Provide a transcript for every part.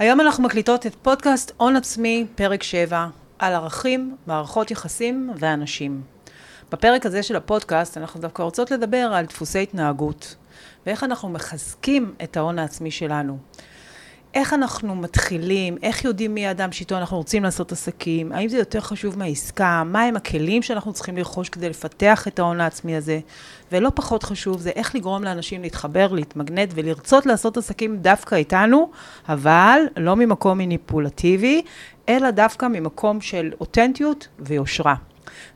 היום אנחנו מקליטות את פודקאסט הון עצמי, פרק 7, על ערכים, מערכות יחסים ואנשים. בפרק הזה של הפודקאסט אנחנו דווקא רוצות לדבר על דפוסי התנהגות, ואיך אנחנו מחזקים את ההון העצמי שלנו. איך אנחנו מתחילים, איך יודעים מי האדם שאיתו אנחנו רוצים לעשות עסקים, האם זה יותר חשוב מהעסקה, מהם הכלים שאנחנו צריכים לרכוש כדי לפתח את ההון העצמי הזה, ולא פחות חשוב זה איך לגרום לאנשים להתחבר, להתמגנט ולרצות לעשות עסקים דווקא איתנו, אבל לא ממקום מניפולטיבי, אלא דווקא ממקום של אותנטיות ויושרה.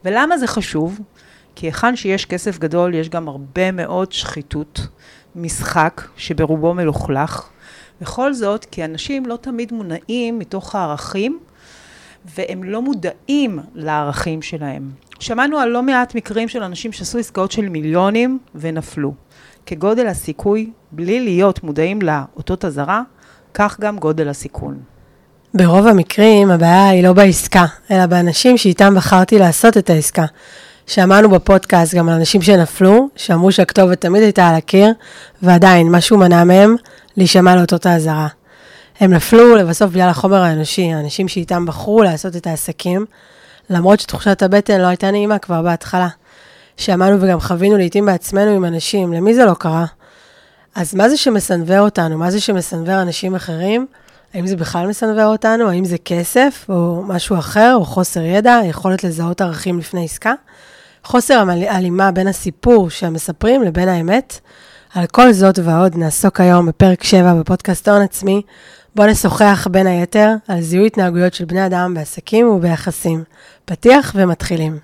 ולמה זה חשוב? כי היכן שיש כסף גדול, יש גם הרבה מאוד שחיתות, משחק שברובו מלוכלך. וכל זאת כי אנשים לא תמיד מונעים מתוך הערכים, והם לא מודעים לערכים שלהם. שמענו על לא מעט מקרים של אנשים שעשו עסקאות של מיליונים ונפלו. כגודל הסיכוי, בלי להיות מודעים לאותות אזהרה, כך גם גודל הסיכון. ברוב המקרים הבעיה היא לא בעסקה, אלא באנשים שאיתם בחרתי לעשות את העסקה. שמענו בפודקאסט גם על אנשים שנפלו, שאמרו שהכתובת תמיד הייתה על הקיר, ועדיין משהו מנע מהם להישמע לאותות האזהרה. הם נפלו לבסוף בגלל החומר האנושי, האנשים שאיתם בחרו לעשות את העסקים, למרות שתחושת הבטן לא הייתה נעימה כבר בהתחלה. שמענו וגם חווינו לעיתים בעצמנו עם אנשים, למי זה לא קרה? אז מה זה שמסנוור אותנו? מה זה שמסנוור אנשים אחרים? האם זה בכלל מסנוור אותנו? האם זה כסף או משהו אחר, או חוסר ידע, יכולת לזהות ערכים לפני עסקה? חוסר הלימה בין הסיפור שהם מספרים לבין האמת. על כל זאת ועוד נעסוק היום בפרק 7 בפודקאסט הון עצמי, בו נשוחח בין היתר על זיהוי התנהגויות של בני אדם בעסקים וביחסים. פתיח ומתחילים.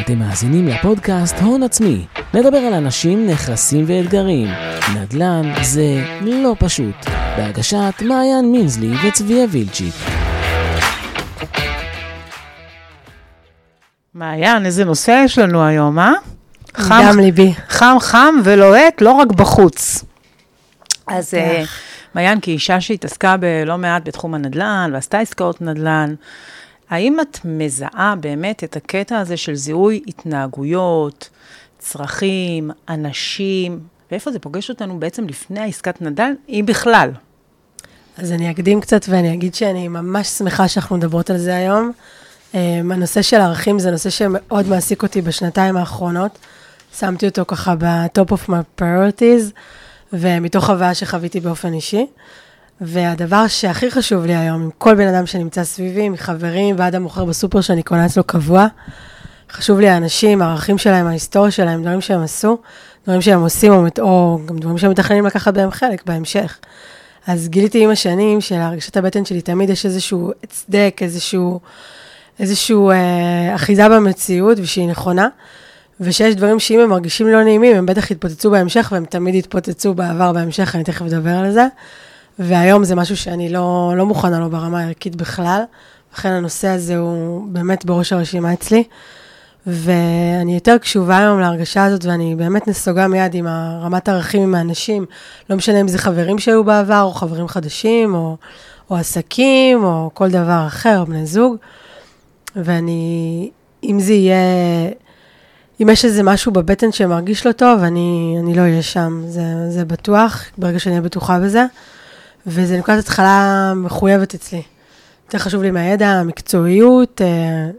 אתם מאזינים לפודקאסט הון עצמי. נדבר על אנשים, נכסים ואתגרים. נדל"ן זה לא פשוט. בהגשת מעיין מינזלי וצביה וילצ'יק. מעיין, איזה נושא יש לנו היום, אה? חם, גם ליבי. חם חם ולוהט, לא רק בחוץ. אז uh, מעיין, כאישה שהתעסקה בלא מעט בתחום הנדל"ן, ועשתה עסקאות נדל"ן, האם את מזהה באמת את הקטע הזה של זיהוי התנהגויות, צרכים, אנשים, ואיפה זה פוגש אותנו בעצם לפני העסקת נדל"ן, אם בכלל? אז אני אקדים קצת ואני אגיד שאני ממש שמחה שאנחנו מדברות על זה היום. Um, הנושא של ערכים זה נושא שמאוד מעסיק אותי בשנתיים האחרונות. שמתי אותו ככה ב-top of my priorities, ומתוך חוויה שחוויתי באופן אישי. והדבר שהכי חשוב לי היום, עם כל בן אדם שנמצא סביבי, מחברים ועד המוכר בסופר שאני קונה אצלו קבוע, חשוב לי האנשים, הערכים שלהם, ההיסטוריה שלהם, דברים שהם עשו, דברים שהם עושים, או, או גם דברים שהם מתכננים לקחת בהם חלק בהמשך. אז גיליתי עם השנים שלהרגשת הבטן שלי תמיד יש איזשהו הצדק, איזשהו, איזשהו אה, אחיזה במציאות, ושהיא נכונה. ושיש דברים שאם הם מרגישים לא נעימים, הם בטח יתפוצצו בהמשך, והם תמיד יתפוצצו בעבר בהמשך, אני תכף אדבר על זה. והיום זה משהו שאני לא, לא מוכנה לו ברמה הערכית בכלל, לכן הנושא הזה הוא באמת בראש הרשימה אצלי. ואני יותר קשובה היום להרגשה הזאת, ואני באמת נסוגה מיד עם הרמת ערכים עם האנשים, לא משנה אם זה חברים שהיו בעבר, או חברים חדשים, או, או עסקים, או כל דבר אחר, או בני זוג. ואני, אם זה יהיה... אם יש איזה משהו בבטן שמרגיש לא טוב, אני, אני לא אהיה שם, זה, זה בטוח, ברגע שאני אהיה בטוחה בזה. וזה נקודת התחלה מחויבת אצלי. יותר חשוב לי מהידע, המקצועיות. אה,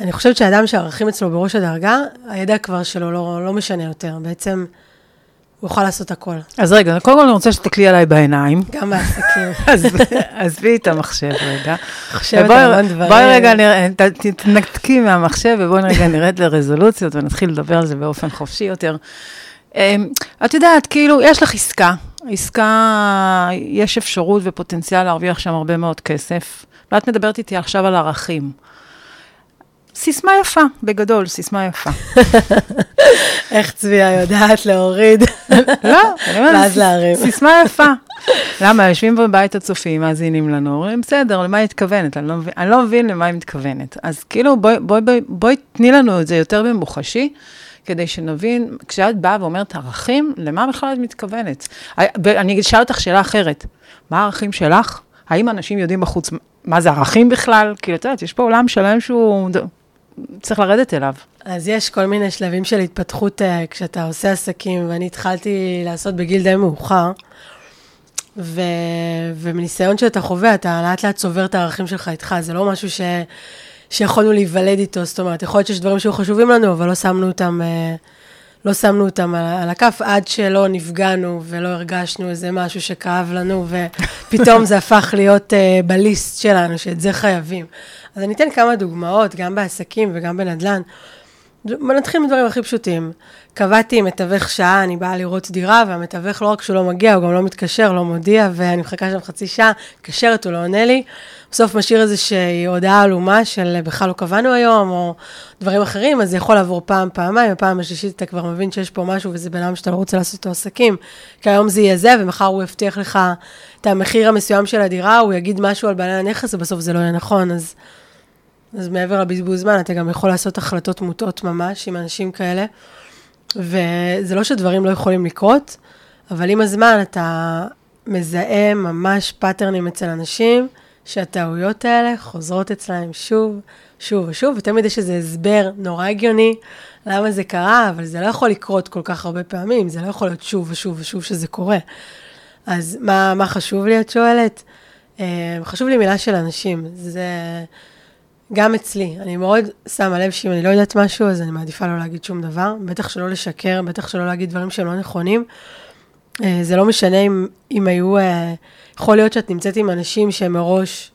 אני חושבת שאדם שהערכים אצלו בראש הדרגה, הידע כבר שלו לא, לא משנה יותר. בעצם, הוא יכול לעשות הכל. אז רגע, קודם כל אני רוצה שתסתכלי עליי בעיניים. גם בעסקים. עזבי את המחשב רגע. חושבת המון דברים. בואי רגע, תנתקי מהמחשב ובואי רגע נרד לרזולוציות ונתחיל לדבר על זה באופן חופשי יותר. אמ, את יודעת, כאילו, יש לך עסקה. עסקה, יש אפשרות ופוטנציאל להרוויח שם הרבה מאוד כסף. ואת מדברת איתי עכשיו על ערכים. סיסמה יפה, בגדול, סיסמה יפה. איך צביה יודעת להוריד. לא, אני אומרת, ואז להרים. סיסמה יפה. למה, יושבים בבית הצופים, מאזינים לנו, אומרים, בסדר, למה היא מתכוונת? אני לא מבין, אני לא מבין למה היא מתכוונת. אז כאילו, בואי בוא, בוא, בוא, תני לנו את זה יותר במוחשי. כדי שנבין, כשאת באה ואומרת ערכים, למה בכלל את מתכוונת? אני אשאל אותך שאלה אחרת, מה הערכים שלך? האם אנשים יודעים בחוץ מה זה ערכים בכלל? כאילו, את יודעת, יש פה עולם שלם שהוא צריך לרדת אליו. אז יש כל מיני שלבים של התפתחות uh, כשאתה עושה עסקים, ואני התחלתי לעשות בגיל די מאוחר. ו... ומניסיון שאתה חווה, אתה לאט לאט צובר את הערכים שלך איתך, זה לא משהו ש... שיכולנו להיוולד איתו, זאת אומרת, יכול להיות שיש דברים שהיו חשובים לנו, אבל לא שמנו אותם, אה, לא שמנו אותם על, על הכף עד שלא נפגענו ולא הרגשנו איזה משהו שכאב לנו, ופתאום זה הפך להיות uh, בליסט שלנו, שאת זה חייבים. אז אני אתן כמה דוגמאות, גם בעסקים וגם בנדל"ן. נתחיל מדברים הכי פשוטים. קבעתי מתווך שעה, אני באה לראות דירה, והמתווך לא רק שהוא לא מגיע, הוא גם לא מתקשר, לא מודיע, ואני מחכה שם חצי שעה, מתקשרת, הוא לא עונה לי. בסוף משאיר איזושהי הודעה עלומה של בכלל לא קבענו היום, או דברים אחרים, אז זה יכול לעבור פעם, פעמיים, בפעם השלישית אתה כבר מבין שיש פה משהו, וזה בן אדם שאתה לא רוצה לעשות איתו עסקים. כי היום זה יהיה זה, ומחר הוא יבטיח לך את המחיר המסוים של הדירה, הוא יגיד משהו על בעלי הנכס, ובסוף זה לא יהיה נכון, אז... אז מעבר לבזבוז זמן, אתה גם יכול לעשות החלטות מוטעות ממש עם אנשים כאלה. וזה לא שדברים לא יכולים לקרות, אבל עם הזמן אתה מזהה ממש פאטרנים אצל אנשים, שהטעויות האלה חוזרות אצלהם שוב, שוב ושוב, ותמיד יש איזה הסבר נורא הגיוני למה זה קרה, אבל זה לא יכול לקרות כל כך הרבה פעמים, זה לא יכול להיות שוב ושוב ושוב שזה קורה. אז מה, מה חשוב לי, את שואלת? אה, חשוב לי מילה של אנשים. זה... גם אצלי, אני מאוד שמה לב שאם אני לא יודעת משהו, אז אני מעדיפה לא להגיד שום דבר, בטח שלא לשקר, בטח שלא להגיד דברים שהם לא נכונים. אה, זה לא משנה אם, אם היו, אה, יכול להיות שאת נמצאת עם אנשים שהם מראש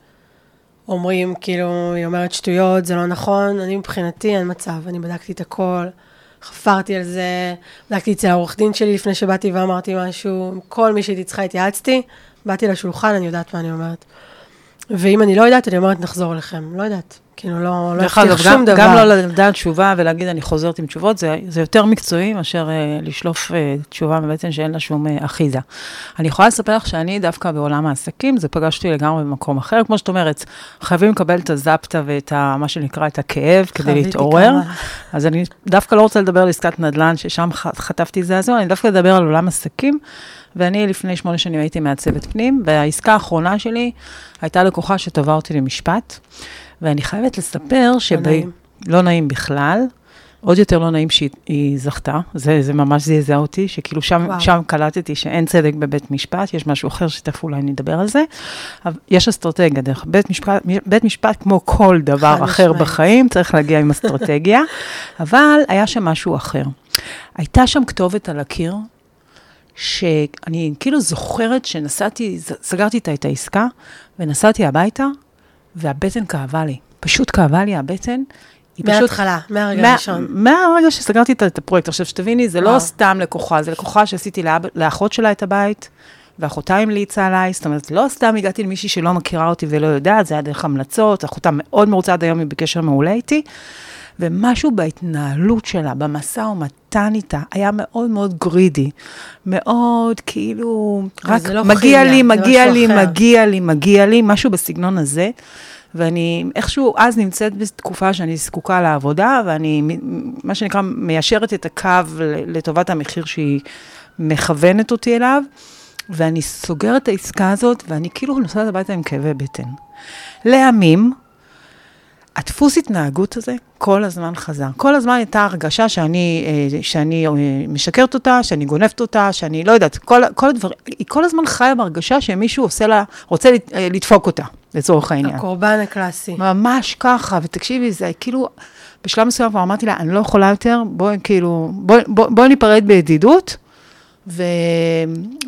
אומרים, כאילו, היא אומרת שטויות, זה לא נכון, אני מבחינתי אין מצב, אני בדקתי את הכל, חפרתי על זה, בדקתי אצל העורך דין שלי לפני שבאתי ואמרתי משהו, כל מי שהייתי צריכה התייעצתי, באתי לשולחן, אני יודעת מה אני אומרת. ואם אני לא יודעת, אני אומרת, נחזור אליכם, לא יודעת. כאילו, לא, לא הבטיח שום דבר. גם לא לדעת תשובה ולהגיד, אני חוזרת עם תשובות, זה, זה יותר מקצועי מאשר uh, לשלוף uh, תשובה בעצם שאין לה שום uh, אחיזה. אני יכולה לספר לך שאני דווקא בעולם העסקים, זה פגשתי לגמרי במקום אחר. כמו שאת אומרת, חייבים לקבל את הזפטה ואת ה, מה שנקרא, את הכאב כדי להתעורר. כמה. אז אני דווקא לא רוצה לדבר על עסקת נדל"ן, ששם חטפתי זעזוע, אני דווקא אדבר על עולם עסקים. ואני לפני שמונה שנים הייתי מעצבת פנים, והעסקה האחרונה שלי הייתה לקוחה שתבעה אותי למשפט. ואני חייבת לספר שב... לא נעים. לא נעים בכלל. עוד יותר לא נעים שהיא זכתה, זה, זה ממש זעזע אותי, שכאילו שם, שם קלטתי שאין צדק בבית משפט, יש משהו אחר שתכף אולי נדבר על זה. אבל יש אסטרטגיה, דרך בית משפט, בית משפט כמו כל דבר אחר משמעית. בחיים, צריך להגיע עם אסטרטגיה, אבל היה שם משהו אחר. הייתה שם כתובת על הקיר, שאני כאילו זוכרת שנסעתי, סגרתי איתה את העסקה, ונסעתי הביתה, והבטן כאבה לי. פשוט כאבה לי הבטן. מההתחלה, מהרגע הראשון. מהרגע שסגרתי את הפרויקט. עכשיו, שתביני, זה לא סתם לקוחה, זה לקוחה שעשיתי לאחות שלה את הבית, ואחותה המליצה עליי, זאת אומרת, לא סתם הגעתי למישהי שלא מכירה אותי ולא יודעת, זה היה דרך המלצות, אחותה מאוד מרוצה עד היום, היא בקשר מעולה איתי. ומשהו בהתנהלות שלה, במשא ומתן איתה, היה מאוד מאוד גרידי. מאוד כאילו, רק לא מגיע לי, מגיע לי, אחר. מגיע לי, מגיע לי, משהו בסגנון הזה. ואני איכשהו אז נמצאת בתקופה שאני זקוקה לעבודה, ואני, מה שנקרא, מיישרת את הקו לטובת המחיר שהיא מכוונת אותי אליו, ואני סוגרת את העסקה הזאת, ואני כאילו נוסעת הביתה עם כאבי בטן. לימים, הדפוס התנהגות הזה כל הזמן חזר. כל הזמן הייתה הרגשה שאני, אה, שאני אה, משקרת אותה, שאני גונבת אותה, שאני לא יודעת, כל, כל הדברים, היא כל הזמן חיה בהרגשה שמישהו עושה לה, רוצה אה, לדפוק אותה, לצורך העניין. הקורבן הקלאסי. ממש ככה, ותקשיבי, זה כאילו, בשלב מסוים כבר אמרתי לה, אני לא יכולה יותר, בואי כאילו, בואי בוא, בוא ניפרד בידידות, ו...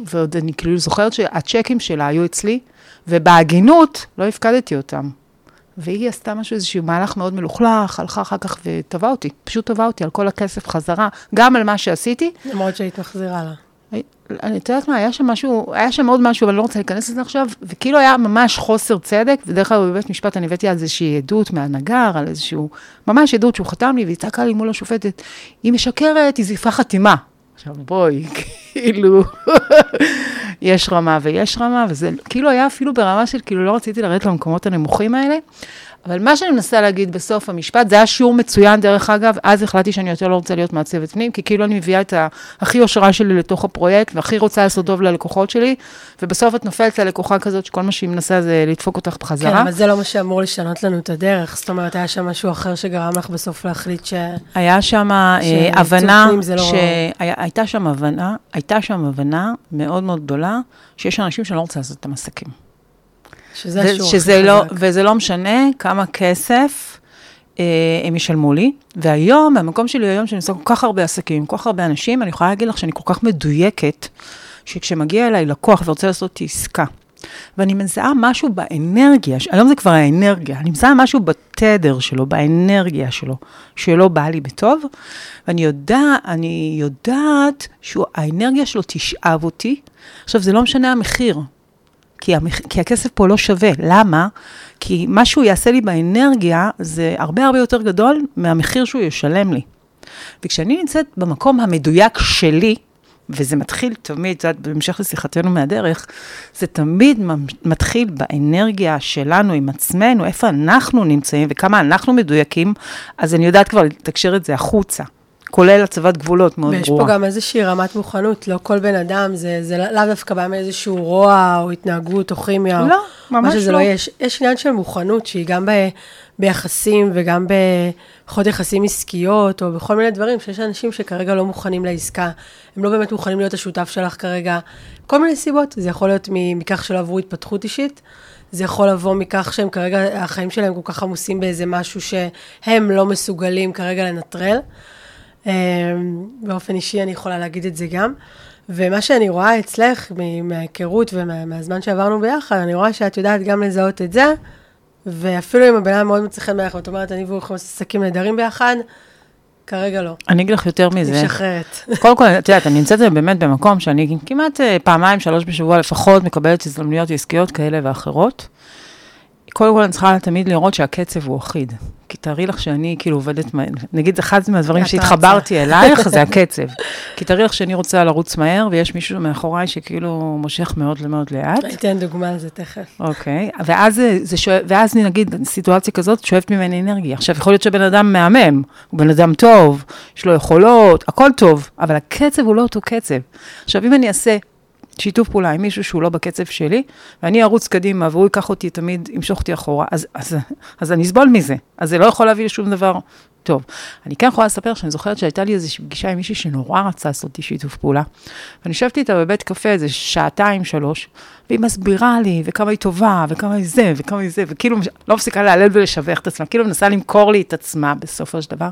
ועוד אני כאילו זוכרת שהצ'קים שלה היו אצלי, ובהגינות לא הפקדתי אותם. והיא עשתה משהו, איזשהו מהלך מאוד מלוכלך, הלכה אחר כך ותבעה אותי, פשוט תבעה אותי על כל הכסף חזרה, גם על מה שעשיתי. למרות שהיית מחזירה לה. אני את יודעת מה, היה שם משהו, היה שם עוד משהו, אבל אני לא רוצה להיכנס לזה עכשיו, וכאילו היה ממש חוסר צדק, ודרך אגב בבית משפט אני הבאתי על איזושהי עדות מהנגר, על איזשהו, ממש עדות שהוא חתם לי, והיא צעקה לי מול השופטת, היא משקרת, היא זייפה חתימה. עכשיו בואי, כאילו, יש רמה ויש רמה, וזה כאילו היה אפילו ברמה של כאילו לא רציתי לרדת למקומות הנמוכים האלה. אבל מה שאני מנסה להגיד בסוף המשפט, זה היה שיעור מצוין דרך אגב, אז החלטתי שאני יותר לא רוצה להיות מעצבת פנים, כי כאילו אני מביאה את הכי יושרה שלי לתוך הפרויקט, והכי רוצה לעשות טוב ללקוחות שלי, ובסוף את נופלת ללקוחה כזאת שכל מה שהיא מנסה זה לדפוק אותך בחזרה. כן, אבל זה לא מה שאמור לשנות לנו את הדרך, זאת אומרת, היה שם משהו אחר שגרם לך בסוף להחליט ש... היה שם אה, הבנה, לא... שהייתה שם הבנה, הייתה שם הבנה מאוד מאוד גדולה, שיש אנשים שלא רוצים לעשות את המסקים. שזה השיעור שזה הכי לא, חזק. וזה לא משנה כמה כסף אה, הם ישלמו לי. והיום, המקום שלי היום, שאני עושה כל כך הרבה עסקים, כל כך הרבה אנשים, אני יכולה להגיד לך שאני כל כך מדויקת, שכשמגיע אליי לקוח ורוצה לעשות עסקה, ואני מזהה משהו באנרגיה, היום זה כבר האנרגיה, אני מזהה משהו בתדר שלו, באנרגיה שלו, שלא בא לי בטוב, ואני יודע, אני יודעת שהאנרגיה שלו תשאב אותי. עכשיו, זה לא משנה המחיר, כי, המח... כי הכסף פה לא שווה. למה? כי מה שהוא יעשה לי באנרגיה זה הרבה הרבה יותר גדול מהמחיר שהוא ישלם לי. וכשאני נמצאת במקום המדויק שלי, וזה מתחיל תמיד, את יודעת, בהמשך לשיחתנו מהדרך, זה תמיד מתחיל באנרגיה שלנו עם עצמנו, איפה אנחנו נמצאים וכמה אנחנו מדויקים, אז אני יודעת כבר לתקשר את זה החוצה, כולל הצבת גבולות מאוד ויש ברורה. פה גם איזושהי רמת מוכנות, לא כל בן אדם, זה, זה לאו דווקא בא מאיזשהו רוע או התנהגות או כימיה. או לא, ממש לא. לא. יש, יש עניין של מוכנות שהיא גם ב, ביחסים וגם במערכות יחסים עסקיות, או בכל מיני דברים, שיש אנשים שכרגע לא מוכנים לעסקה, הם לא באמת מוכנים להיות השותף שלך כרגע, כל מיני סיבות. זה יכול להיות מכך שלא עברו התפתחות אישית, זה יכול לבוא מכך שהם כרגע, החיים שלהם כל כך עמוסים באיזה משהו שהם לא מסוגלים כרגע לנטרל. אמ, באופן אישי אני יכולה להגיד את זה גם. ומה שאני רואה אצלך, מההיכרות ומהזמן שעברנו ביחד, אני רואה שאת יודעת גם לזהות את זה, ואפילו אם הבן אדם מאוד מצא חן בערך, ואת אומרת, אני והוא יכולים לעשות עסקים נהדרים ביחד, כרגע לא. אני אגיד לך יותר מזה. אני משחררת. קודם כל, את יודעת, אני נמצאת באמת במקום שאני כמעט אה, פעמיים, שלוש בשבוע לפחות, מקבלת הזדמנויות עסקיות כאלה ואחרות. קודם כל, אני צריכה תמיד לראות שהקצב הוא אחיד. כי תארי לך שאני כאילו עובדת, מה- נגיד, אחד מהדברים שהתחברתי אלייך, זה הקצב. כי תארי לך שאני רוצה לרוץ מהר, ויש מישהו מאחוריי שכאילו מושך מאוד מאוד לאט. אתן דוגמה לזה תכף. אוקיי, ואז, זה שואב, ואז נגיד, סיטואציה כזאת שואבת ממני אנרגיה. עכשיו, יכול להיות שבן אדם מהמם, הוא בן אדם טוב, יש לו יכולות, הכל טוב, אבל הקצב הוא לא אותו קצב. עכשיו, אם אני אעשה שיתוף פעולה עם מישהו שהוא לא בקצב שלי, ואני ארוץ קדימה והוא ייקח אותי תמיד, ימשוך אותי אחורה, אז, אז, אז אני אסבול מזה. אז זה לא יכול להביא לשום דבר טוב. אני כן יכולה לספר שאני זוכרת שהייתה לי איזושהי פגישה עם מישהי שנורא רצה לעשות איתי שיתוף פעולה. ואני יושבת איתה בבית קפה איזה שעתיים, שלוש, והיא מסבירה לי, וכמה היא טובה, וכמה היא זה, וכמה היא זה, וכאילו לא מפסיקה להלל ולשבח את עצמה, כאילו מנסה למכור לי את עצמה בסופו של דבר.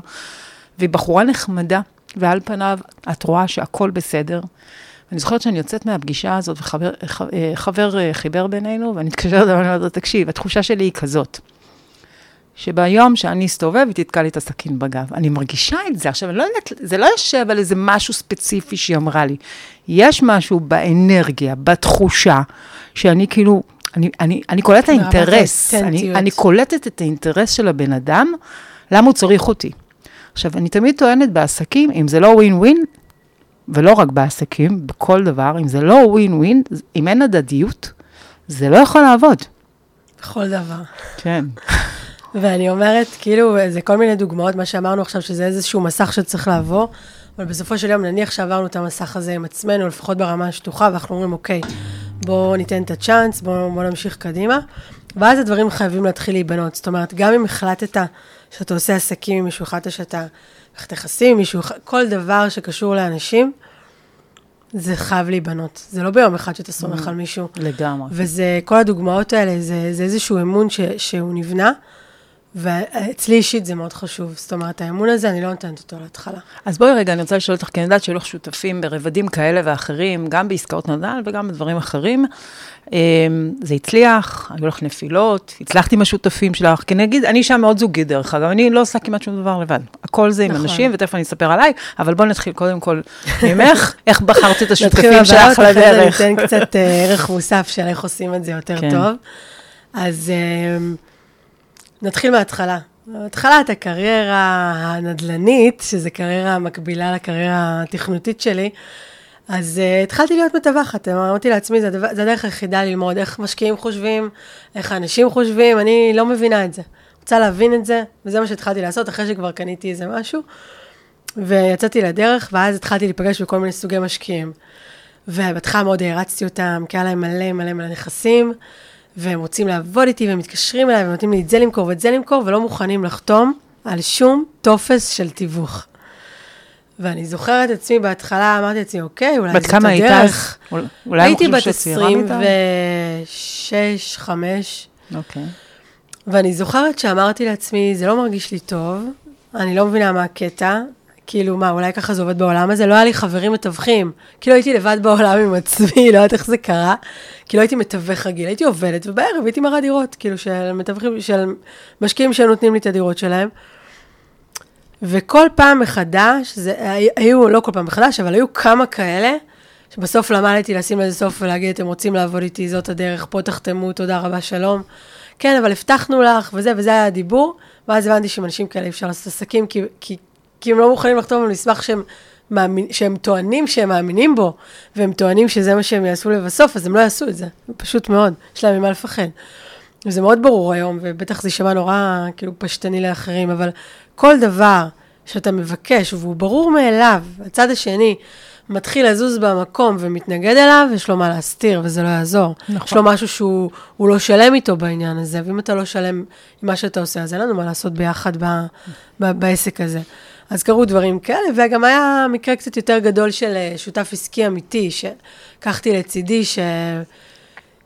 והיא בחורה נחמדה, ועל פניו את רואה שהכל בסדר. אני זוכרת שאני יוצאת מהפגישה הזאת, וחבר ח- אה, חבר אה, חיבר בינינו, ואני מתקשרת אליו, ואני אומרת לו, תקשיב, התחושה שלי היא כזאת, שביום שאני אסתובב, היא תתקע לי את הסכין בגב. אני מרגישה את זה. עכשיו, אני לא יודעת, זה לא יושב על איזה משהו ספציפי שהיא אמרה לי. יש משהו באנרגיה, בתחושה, שאני כאילו, אני, אני, אני קולטת ברמת האינטרס. אני, האותנטיות. אני קולטת את האינטרס של הבן אדם, למה הוא צריך אותי. עכשיו, אני תמיד טוענת בעסקים, אם זה לא ווין ווין, ולא רק בעסקים, בכל דבר, אם זה לא ווין ווין, אם אין הדדיות, זה לא יכול לעבוד. בכל דבר. כן. ואני אומרת, כאילו, זה כל מיני דוגמאות, מה שאמרנו עכשיו, שזה איזשהו מסך שצריך לעבור, אבל בסופו של יום, נניח שעברנו את המסך הזה עם עצמנו, לפחות ברמה השטוחה, ואנחנו אומרים, אוקיי, בואו ניתן את הצ'אנס, בואו בוא נמשיך קדימה, ואז הדברים חייבים להתחיל להיבנות. זאת אומרת, גם אם החלטת שאתה עושה עסקים עם מישהו, החלטת שאתה מערכת יחסים מישהו, כל דבר שקשור לאנשים, זה חייב להיבנות. זה לא ביום אחד שאתה סומך על מישהו. לגמרי. וזה, כל הדוגמאות האלה, זה, זה איזשהו אמון ש, שהוא נבנה, ואצלי אישית זה מאוד חשוב. זאת אומרת, האמון הזה, אני לא נותנת אותו להתחלה. אז בואי רגע, אני רוצה לשאול אותך, כי אני יודעת שהיו לך שותפים ברבדים כאלה ואחרים, גם בעסקאות נדל"ן וגם בדברים אחרים. אמ, זה הצליח, היו לך נפילות, הצלחת עם השותפים שלך, כי נגיד, אני אישה מאוד זוגית דרך אגב, אני לא עושה כמעט שום דבר לבד. הכל זה עם נכון. אנשים, ותכף אני אספר עליי, אבל בואי נתחיל קודם כל ממך, איך בחרת את נתחיל השותפים שלך אחרי זה לדרך. ניתן קצת אה, ערך מוסף של איך עושים את זה יותר כן. טוב. אז אה, נתחיל מההתחלה. התחלת הקריירה הנדל"נית, שזה קריירה מקבילה לקריירה התכנותית שלי, אז uh, התחלתי להיות מתווכת, אמרתי לעצמי, זה הדרך היחידה ללמוד איך משקיעים חושבים, איך האנשים חושבים, אני לא מבינה את זה. רוצה להבין את זה, וזה מה שהתחלתי לעשות אחרי שכבר קניתי איזה משהו. ויצאתי לדרך, ואז התחלתי להיפגש בכל מיני סוגי משקיעים. ובהתחלה מאוד הערצתי אותם, כי היה להם מלא מלא מלא נכסים, והם רוצים לעבוד איתי, והם מתקשרים אליי, ונותנים לי את זה למכור ואת זה למכור, ולא מוכנים לחתום על שום טופס של תיווך. ואני זוכרת את עצמי בהתחלה, אמרתי לעצמי, אוקיי, אולי בת זאת כמה היית הדרך. אז? אולי הם הייתי חושבים בת שאת צעירה מדי? 26, 5, אוקיי. ואני זוכרת שאמרתי לעצמי, זה לא מרגיש לי טוב, אני לא מבינה מה הקטע, כאילו, מה, אולי ככה זה עובד בעולם הזה? לא היה לי חברים מתווכים. כאילו הייתי לבד בעולם עם עצמי, לא יודעת איך זה קרה. כאילו הייתי מתווך רגיל, הייתי עובדת, ובערב הייתי מראה דירות, כאילו, של מתווכים, של משקיעים שנותנים לי את הדירות שלהם. וכל פעם מחדש, זה, היו, לא כל פעם מחדש, אבל היו כמה כאלה, שבסוף למדתי לשים לזה סוף ולהגיד, אתם רוצים לעבוד איתי, זאת הדרך, פה תחתמו, תודה רבה, שלום. כן, אבל הבטחנו לך, וזה, וזה היה הדיבור, ואז הבנתי שעם אנשים כאלה אפשר לעשות עסקים, כי, כי, כי הם לא מוכנים לחתום על מסמך שהם, מאמין, שהם טוענים שהם מאמינים בו, והם טוענים שזה מה שהם יעשו לבסוף, אז הם לא יעשו את זה, פשוט מאוד, יש להם ממה לפחד. וזה מאוד ברור היום, ובטח זה יישמע נורא כאילו פשטני לאחרים, אבל כל דבר שאתה מבקש, והוא ברור מאליו, הצד השני מתחיל לזוז במקום ומתנגד אליו, יש לו מה להסתיר, וזה לא יעזור. נכון. יש לו משהו שהוא הוא לא שלם איתו בעניין הזה, ואם אתה לא שלם עם מה שאתה עושה, אז אין לנו מה לעשות ביחד ב, ב, בעסק הזה. אז קרו דברים כאלה, וגם היה מקרה קצת יותר גדול של אה, שותף עסקי אמיתי, שלקחתי לצידי, ש...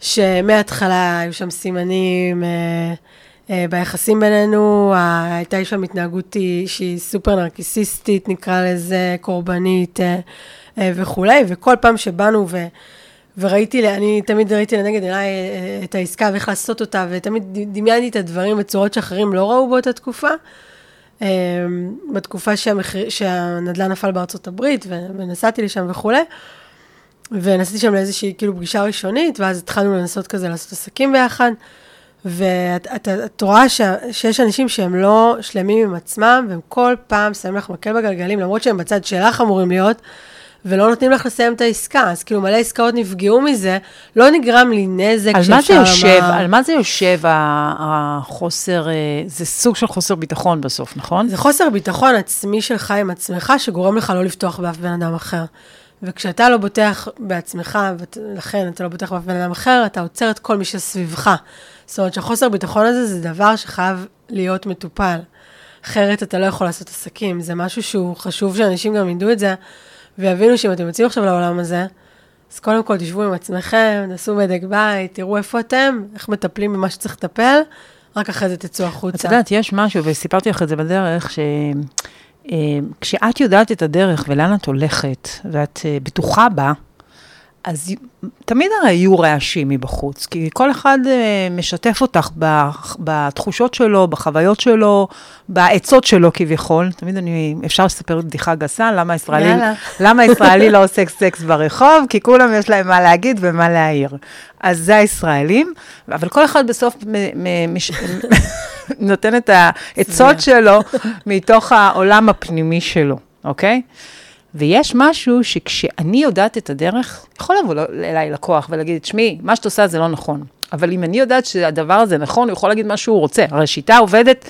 שמההתחלה היו שם סימנים אה, אה, ביחסים בינינו, ה- הייתה שם התנהגות היא- שהיא סופר נרקיסיסטית, נקרא לזה, קורבנית אה, אה, וכולי, וכל פעם שבאנו ו... וראיתי, אני תמיד ראיתי לנגד עיניי אה, את העסקה ואיך לעשות אותה, ותמיד דמיינתי את הדברים בצורות שאחרים לא ראו באותה תקופה. אה, בתקופה שהמחיר, שהנדל"ן נפל בארצות הברית, ונסעתי לשם וכולי. ונסעתי שם לאיזושהי כאילו פגישה ראשונית, ואז התחלנו לנסות כזה לעשות עסקים ביחד. ואת את, את רואה ש, שיש אנשים שהם לא שלמים עם עצמם, והם כל פעם שמים לך מקל בגלגלים, למרות שהם בצד שלך אמורים להיות, ולא נותנים לך לסיים את העסקה. אז כאילו מלא עסקאות נפגעו מזה, לא נגרם לי נזק על מה זה יושב, לומר- על מה זה יושב החוסר, אה, זה סוג של חוסר ביטחון בסוף, נכון? זה חוסר ביטחון עצמי שלך עם עצמך, שגורם לך לא לפתוח באף בן אדם אחר. וכשאתה לא בוטח בעצמך, ולכן אתה לא בוטח באף בן אדם אחר, אתה עוצר את כל מי שסביבך. זאת אומרת שהחוסר ביטחון הזה זה דבר שחייב להיות מטופל. אחרת אתה לא יכול לעשות עסקים. זה משהו שהוא חשוב שאנשים גם ידעו את זה, ויבינו שאם אתם יוצאים עכשיו לעולם הזה, אז קודם כל תשבו עם עצמכם, תעשו בדק בית, תראו איפה אתם, איך מטפלים במה שצריך לטפל, רק אחרי זה תצאו החוצה. את יודעת, יש משהו, וסיפרתי לך את זה בדרך, ש... אה, כשאת יודעת את הדרך ולאן את הולכת, ואת אה, בטוחה בה, אז תמיד הרי יהיו רעשים מבחוץ, כי כל אחד אה, משתף אותך בתחושות שלו, בחוויות שלו, בעצות שלו כביכול. תמיד אני, אפשר לספר בדיחה גסה, למה ישראלי, יאללה. למה ישראלי לא עושה סקס ברחוב? כי כולם יש להם מה להגיד ומה להעיר. אז זה הישראלים, אבל כל אחד בסוף מ- מ- מש- נותן את העצות שלו מתוך העולם הפנימי שלו, אוקיי? ויש משהו שכשאני יודעת את הדרך, יכול לבוא אליי לקוח ולהגיד, תשמעי, מה שאת עושה זה לא נכון. אבל אם אני יודעת שהדבר הזה נכון, הוא יכול להגיד מה שהוא רוצה. הרי השיטה עובדת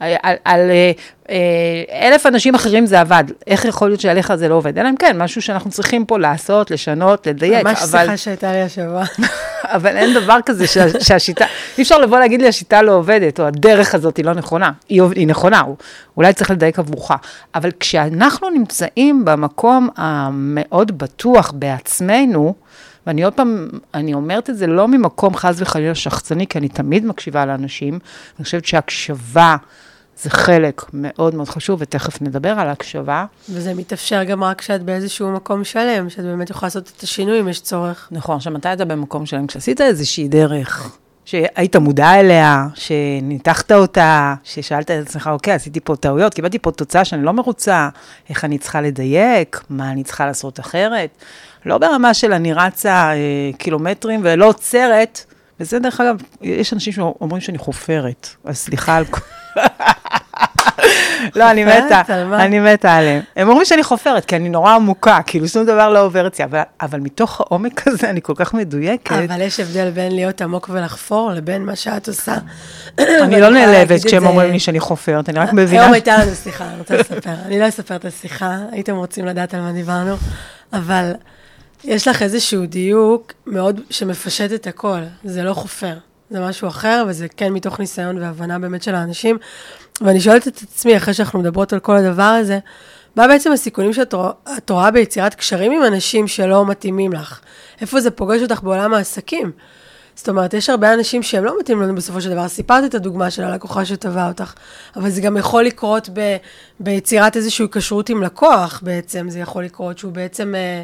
על, על, אה, אה, אלף אנשים אחרים זה עבד. איך יכול להיות שעליך זה לא עובד? אלא אם כן, משהו שאנחנו צריכים פה לעשות, לשנות, לדייק. ממש אבל... שיחה שהייתה לי השבוע. אבל אין דבר כזה שה, שהשיטה, אי אפשר לבוא להגיד לי השיטה לא עובדת, או הדרך הזאת היא לא נכונה. היא, היא נכונה, אולי צריך לדייק עבורך. אבל כשאנחנו נמצאים במקום המאוד בטוח בעצמנו, ואני עוד פעם, אני אומרת את זה לא ממקום חס וחלילה שחצני, כי אני תמיד מקשיבה לאנשים, אני חושבת שהקשבה זה חלק מאוד מאוד חשוב, ותכף נדבר על הקשבה. וזה מתאפשר גם רק כשאת באיזשהו מקום שלם, שאת באמת יכולה לעשות את השינוי אם יש צורך. נכון, עכשיו, מתי אתה במקום שלהם? כשעשית איזושהי דרך, שהיית מודע אליה, שניתחת אותה, ששאלת את עצמך, אוקיי, עשיתי פה טעויות, קיבלתי פה תוצאה שאני לא מרוצה, איך אני צריכה לדייק, מה אני צריכה לעשות אחרת. לא ברמה של אני רצה אה, קילומטרים ולא עוצרת, וזה דרך אגב, יש אנשים שאומרים שאני חופרת, אז סליחה על... לא, אני? מתה? אני מתה עליהם. הם אומרים שאני חופרת, כי אני נורא עמוקה, כאילו שום דבר לא עובר אצלי, אבל, אבל מתוך העומק הזה אני כל כך מדויקת. אבל יש הבדל בין להיות עמוק ולחפור לבין מה שאת עושה. אני לא נעלבת כשהם אומרים לי שאני חופרת, אני רק מבינה. היום הייתה לנו שיחה, אני רוצה לספר. אני לא אספר את השיחה, הייתם רוצים לדעת על מה דיברנו, אבל יש לך איזשהו דיוק מאוד שמפשט את הכל, זה לא חופר, זה משהו אחר, וזה כן מתוך ניסיון והבנה באמת של האנשים. ואני שואלת את עצמי, אחרי שאנחנו מדברות על כל הדבר הזה, מה בעצם הסיכונים שאת רוא- את רואה ביצירת קשרים עם אנשים שלא מתאימים לך? איפה זה פוגש אותך בעולם העסקים? זאת אומרת, יש הרבה אנשים שהם לא מתאימים לנו בסופו של דבר. סיפרת את הדוגמה של הלקוחה שטבעה אותך, אבל זה גם יכול לקרות ב, ביצירת איזושהי כשרות עם לקוח בעצם. זה יכול לקרות שהוא בעצם אה,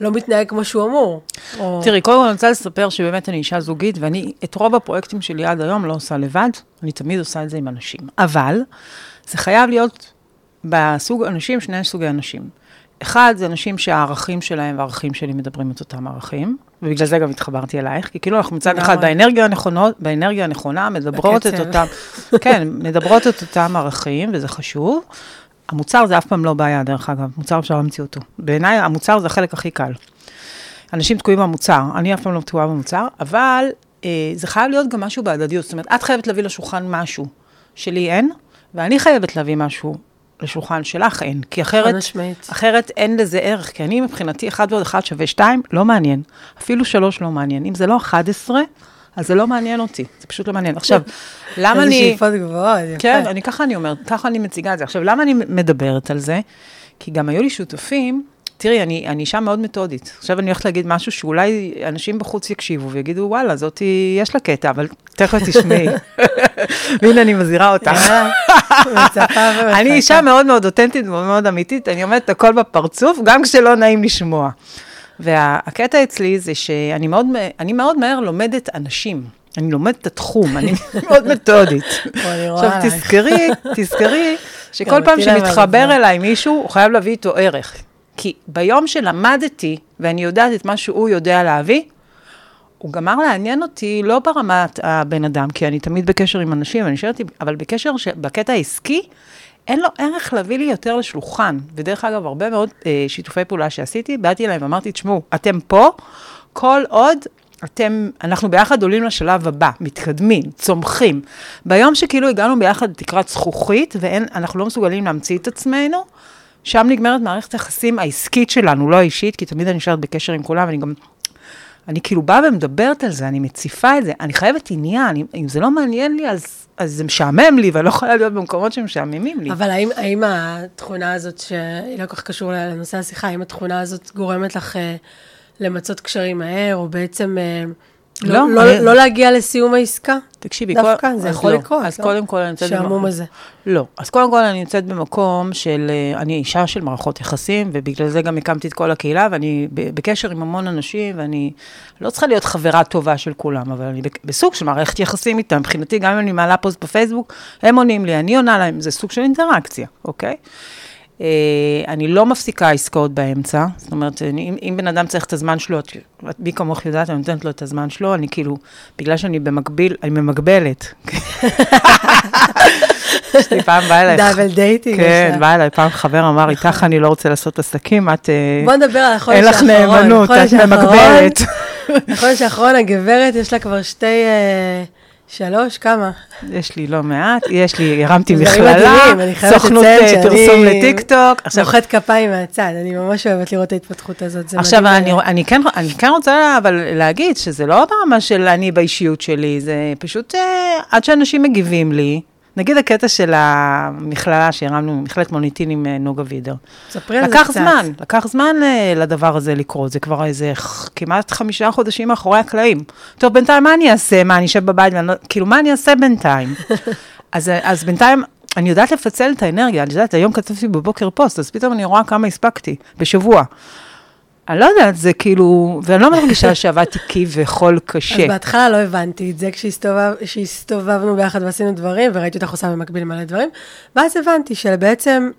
לא מתנהג כמו שהוא אמור. או... תראי, קודם כל אני רוצה לספר שבאמת אני אישה זוגית, ואני את רוב הפרויקטים שלי עד היום לא עושה לבד, אני תמיד עושה את זה עם אנשים. אבל זה חייב להיות בסוג אנשים, שני סוגי אנשים. אחד, זה אנשים שהערכים שלהם והערכים שלי מדברים את אותם ערכים, ובגלל זה גם התחברתי אלייך, כי כאילו אנחנו מצד אחד. באנרגיה הנכונות, באנרגיה הנכונה, מדברות את בקצב. אותם, כן, מדברות את אותם ערכים, וזה חשוב. המוצר זה אף פעם לא בעיה, דרך אגב, מוצר אפשר להמציא אותו. בעיניי המוצר זה החלק הכי קל. אנשים תקועים במוצר, אני אף פעם לא תקועה במוצר, אבל אה, זה חייב להיות גם משהו בהדדיות. זאת אומרת, את חייבת להביא לשולחן משהו שלי אין, ואני חייבת להביא משהו לשולחן שלך אין, כי אחרת. אחרת אין לזה ערך, כי אני מבחינתי 1 ועוד 1 שווה 2, לא מעניין. אפילו 3 לא מעניין. אם זה לא 11, אז זה לא מעניין אותי, זה פשוט לא מעניין. עכשיו, למה איזה אני... שאיפות גבוהות, יפה. כן, אני ככה אני אומרת, ככה אני מציגה את זה. עכשיו, למה אני מדברת על זה? כי גם היו לי שותפים, תראי, אני, אני אישה מאוד מתודית. עכשיו אני הולכת להגיד משהו שאולי אנשים בחוץ יקשיבו ויגידו, וואלה, זאתי, יש לה קטע, אבל תכף תשמעי. והנה, אני מזהירה אותך. אני אישה מאוד מאוד אותנטית ומאוד מאוד אמיתית, אני אומרת הכל בפרצוף, גם כשלא נעים לשמוע. והקטע אצלי זה שאני מאוד, אני מאוד מהר לומדת אנשים. אני לומדת את התחום, אני מאוד מתודית. עכשיו. תזכרי, תזכרי, שכל גם פעם למדת שמתחבר זה. אליי מישהו, הוא חייב להביא איתו ערך. כי ביום שלמדתי, ואני יודעת את מה שהוא יודע להביא, הוא גמר לעניין אותי לא ברמת הבן אדם, כי אני תמיד בקשר עם אנשים, אני עם- אבל בקשר, ש- בקטע העסקי, אין לו ערך להביא לי יותר לשולחן. ודרך אגב, הרבה מאוד אה, שיתופי פעולה שעשיתי, באתי אליהם ואמרתי, תשמעו, אתם פה, כל עוד אתם, אנחנו ביחד עולים לשלב הבא, מתקדמים, צומחים. ביום שכאילו הגענו ביחד לתקרת זכוכית, ואנחנו לא מסוגלים להמציא את עצמנו, שם נגמרת מערכת היחסים העסקית שלנו, לא האישית, כי תמיד אני נשארת בקשר עם כולם, ואני גם אני כאילו באה ומדברת על זה, אני מציפה את זה, אני חייבת עניין, אם, אם זה לא מעניין לי, אז, אז זה משעמם לי, ואני לא יכולה להיות במקומות שמשעממים לי. אבל האם, האם התכונה הזאת, שהיא לא כל כך קשור לנושא השיחה, האם התכונה הזאת גורמת לך אה, למצות קשרים מהר, או בעצם אה, לא, לא, לא, אני- לא להגיע לסיום העסקה? תקשיבי, דווקא, כל, זה אז יכול לא. לקרות, אז לא? קודם כל אני נמצאת שעמום הזה. לא. אז קודם כל אני נמצאת במקום של, אה, אני אישה של מערכות יחסים, ובגלל זה גם הקמתי את כל הקהילה, ואני בקשר עם המון אנשים, ואני לא צריכה להיות חברה טובה של כולם, אבל אני בסוג של מערכת יחסים איתם. מבחינתי, גם אם אני מעלה פוסט בפייסבוק, הם עונים לי, אני עונה להם, זה סוג של אינטראקציה, אוקיי? אה, אני לא מפסיקה עסקאות באמצע, זאת אומרת, אני, אם, אם בן אדם צריך את הזמן שלו, את, מי כמוך יודעת, אני נותנת לו את הזמן שלו, אני כאילו, בגלל שאני במקביל, אני ממקבלת. יש לי פעם בא אליי, double dating. כן. בא אליי פעם חבר, אמר, איתך אני לא רוצה לעשות עסקים, את, אה, בוא נדבר על החודש אין לך האחרון. נאמנות, את האחרון- ממקבלת. החודש האחרון, הגברת, יש לה כבר שתי, אה, שלוש, כמה? יש לי לא מעט, יש לי, הרמתי מכללה, אני סוכנות אה, פרסום לטיקטוק. עכשיו, מוחאת כפיים מהצד, אני ממש אוהבת לראות את ההתפתחות הזאת, זה עכשיו. אני, אני, כן, אני כן רוצה אבל להגיד שזה לא ברמה של אני באישיות שלי, זה פשוט אה, עד שאנשים מגיבים לי. נגיד הקטע של המכללה שהרמנו, מכללת מוניטין עם אה, נוגה וידר. ספרי על זה לקח קצת. זמן, לקח זמן אה, לדבר הזה לקרות, זה כבר איזה כמעט חמישה חודשים מאחורי הקלעים. טוב, בינתיים מה אני אעשה? מה, אני אשב בבית? ואני לא, כאילו, מה אני אעשה בינתיים? אז, אה, אז בינתיים, אני יודעת לפצל את האנרגיה, אני יודעת, היום כתבתי בבוקר פוסט, אז פתאום אני רואה כמה הספקתי בשבוע. אני לא יודעת, זה כאילו, ואני לא מרגישה שעבדתי כביכול קשה. אז בהתחלה לא הבנתי את זה כשהסתובב, כשהסתובבנו ביחד ועשינו דברים, וראיתי אותך עושה במקביל מלא דברים, ואז הבנתי שבעצם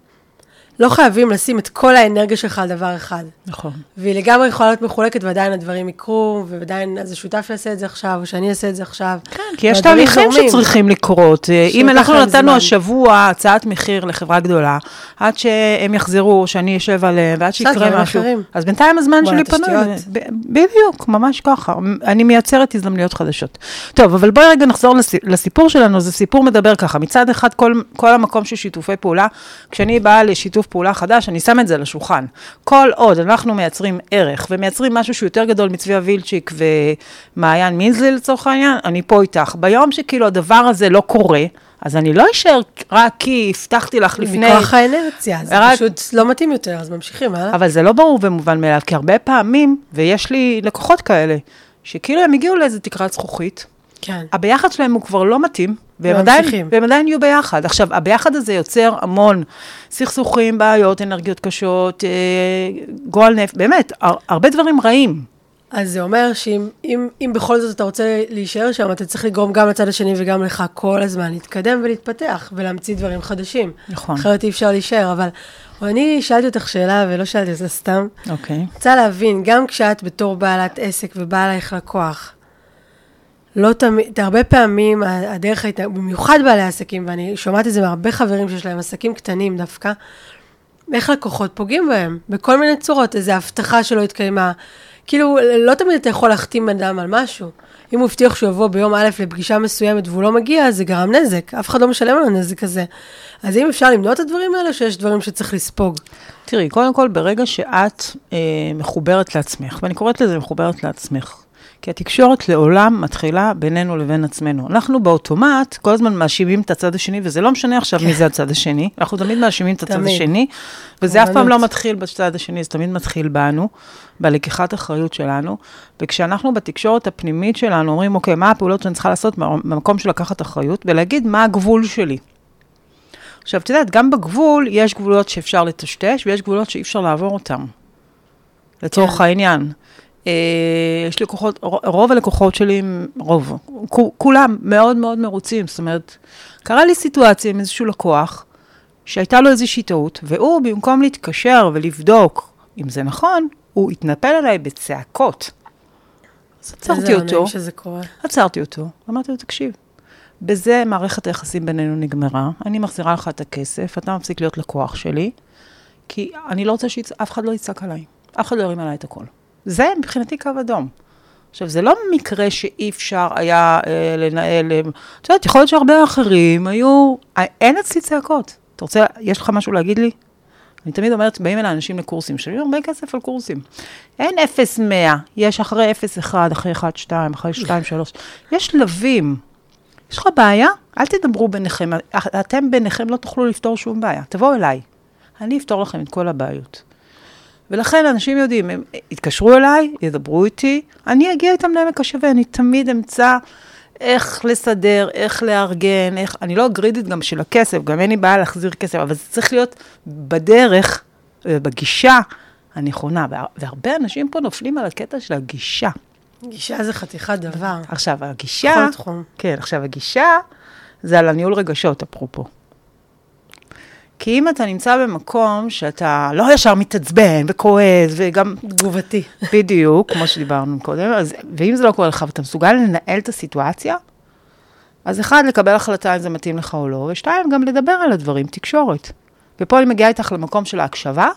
לא חייבים לשים את כל האנרגיה שלך על דבר אחד. נכון. והיא לגמרי יכולה להיות מחולקת, ועדיין הדברים יקרו, ועדיין איזה שותף יעשה את זה עכשיו, או שאני אעשה את זה עכשיו. כן, כי יש תהליכים. שצריכים לקרות. אם אנחנו נתנו. השבוע הצעת מחיר לחברה גדולה, עד שהם יחזרו, שאני אשב עליהם, ועד שיקרה משהו. אז בינתיים הזמן שלי פנוי. בדיוק, ממש ככה. אני מייצרת הזדמנויות חדשות. טוב, אבל בואי רגע נחזור לסי- לסיפור שלנו, זה סיפור מדבר ככה. מצד אחד, כל, כל המקום של שיתופי פעולה, כשאני באה לשיתוף פעולה חדש, אני שם את זה על השולחן. כל עוד אנחנו מייצרים ערך ומייצרים משהו שהוא יותר גדול מצביה וילצ'יק ומעיין מינזלי לצורך העניין, אני פה איתך. ביום שכאילו הדבר הזה לא קורה, אז אני לא אשאר רק כי הבטחתי לך לפני... מכוח האנרציה, זה רק- פשוט לא מתאים יותר, אז ממשיכים, הלאה. אבל זה לא ברור ומובן מאליו, כי הרבה פעמים, ויש לי לקוחות כאלה, שכאילו הם הגיעו לאיזה תקרת זכוכית, כן. הביחד שלהם הוא כבר לא מתאים, והם וממשיכים. עדיין, והם עדיין יהיו ביחד. עכשיו, הביחד הזה יוצר המון סכסוכים, בעיות, אנרגיות קשות, אה, גועל נפט, באמת, הר, הרבה דברים רעים. אז זה אומר שאם אם, אם בכל זאת אתה רוצה להישאר שם, אתה צריך לגרום גם לצד השני וגם לך כל הזמן להתקדם ולהתפתח ולהמציא דברים חדשים. נכון. אחרת אי אפשר להישאר, אבל אני שאלתי אותך שאלה ולא שאלתי אותה סתם. אוקיי. רוצה להבין, גם כשאת בתור בעלת עסק ובא עלייך לקוח, לא תמיד, הרבה פעמים הדרך הייתה, במיוחד בעלי עסקים, ואני שומעת את זה מהרבה חברים שיש להם עסקים קטנים דווקא, איך לקוחות פוגעים בהם, בכל מיני צורות, איזו הבטחה שלא התקיימה. כאילו, לא תמיד אתה יכול להחתים אדם על משהו. אם הוא הבטיח שהוא יבוא ביום א' לפגישה מסוימת והוא לא מגיע, זה גרם נזק. אף אחד לא משלם על הנזק הזה. אז אם אפשר למנוע את הדברים האלה, שיש דברים שצריך לספוג. תראי, קודם כל, ברגע שאת אה, מחוברת לעצמך, ואני קוראת לזה מחוברת לעצמך, כי התקשורת לעולם מתחילה בינינו לבין עצמנו. אנחנו באוטומט כל הזמן מאשימים את הצד השני, וזה לא משנה עכשיו מי זה הצד השני, אנחנו תמיד מאשימים את הצד. השני, וזה אף פעם. לא מתחיל בצד השני, זה תמיד מתחיל בנו, בלקיחת אחריות שלנו, וכשאנחנו בתקשורת הפנימית שלנו אומרים, אוקיי, מה הפעולות שאני צריכה לעשות במקום של לקחת אחריות, ולהגיד מה הגבול שלי. עכשיו, את יודעת, גם בגבול יש גבולות שאפשר לטשטש, ויש גבולות שאי אפשר לעבור אותם. לצורך כן. כן. העניין. אה, יש לקוחות, ר- רוב הלקוחות שלי, רוב, כולם מאוד מאוד מרוצים. זאת אומרת, קרה לי סיטואציה עם איזשהו לקוח, שהייתה לו איזושהי טעות, והוא, במקום להתקשר ולבדוק אם זה נכון, הוא התנפל עליי בצעקות. אז עצרתי אותו. שזה קורה. עצרתי אותו, אמרתי לו, תקשיב, בזה מערכת היחסים בינינו נגמרה, אני מחזירה לך את הכסף, אתה מפסיק להיות לקוח שלי, כי אני לא רוצה שאף אחד לא יצעק עליי, אף אחד לא ירים עליי את הכל. זה מבחינתי קו אדום. עכשיו, זה לא מקרה שאי אפשר היה אה, לנהל, אה, את יודעת, יכול להיות שהרבה אחרים היו, אה, אין אצלי צעקות. אתה רוצה, יש לך משהו להגיד לי? אני תמיד אומרת, באים אליי אנשים לקורסים, משלמים הרבה כסף על קורסים. אין 0-100, יש אחרי 0-1, אחרי 1-2, אחרי 2-3. יש שלבים. יש לך בעיה? אל תדברו ביניכם, אתם ביניכם לא תוכלו לפתור שום בעיה. תבואו אליי, אני אפתור לכם את כל הבעיות. ולכן אנשים יודעים, הם יתקשרו אליי, ידברו איתי, אני אגיע איתם לעמק השווה, אני תמיד אמצא איך לסדר, איך לארגן, איך, אני לא גרידית גם של הכסף, גם אין לי בעיה להחזיר כסף, אבל זה צריך להיות בדרך, בגישה הנכונה, והר- והרבה אנשים פה נופלים על הקטע של הגישה. גישה זה חתיכת דבר. עכשיו, הגישה, בכל תחום. כן, עכשיו, הגישה זה על הניהול רגשות, אפרופו. כי אם אתה נמצא במקום שאתה לא ישר מתעצבן וכועס, וגם תגובתי. בדיוק, כמו שדיברנו קודם, אז, ואם זה לא קורה לך ואתה מסוגל לנהל את הסיטואציה, אז אחד, לקבל החלטה אם זה מתאים לך או לא, ושתיים, גם לדבר על הדברים, תקשורת. ופה אני מגיעה איתך למקום של ההקשבה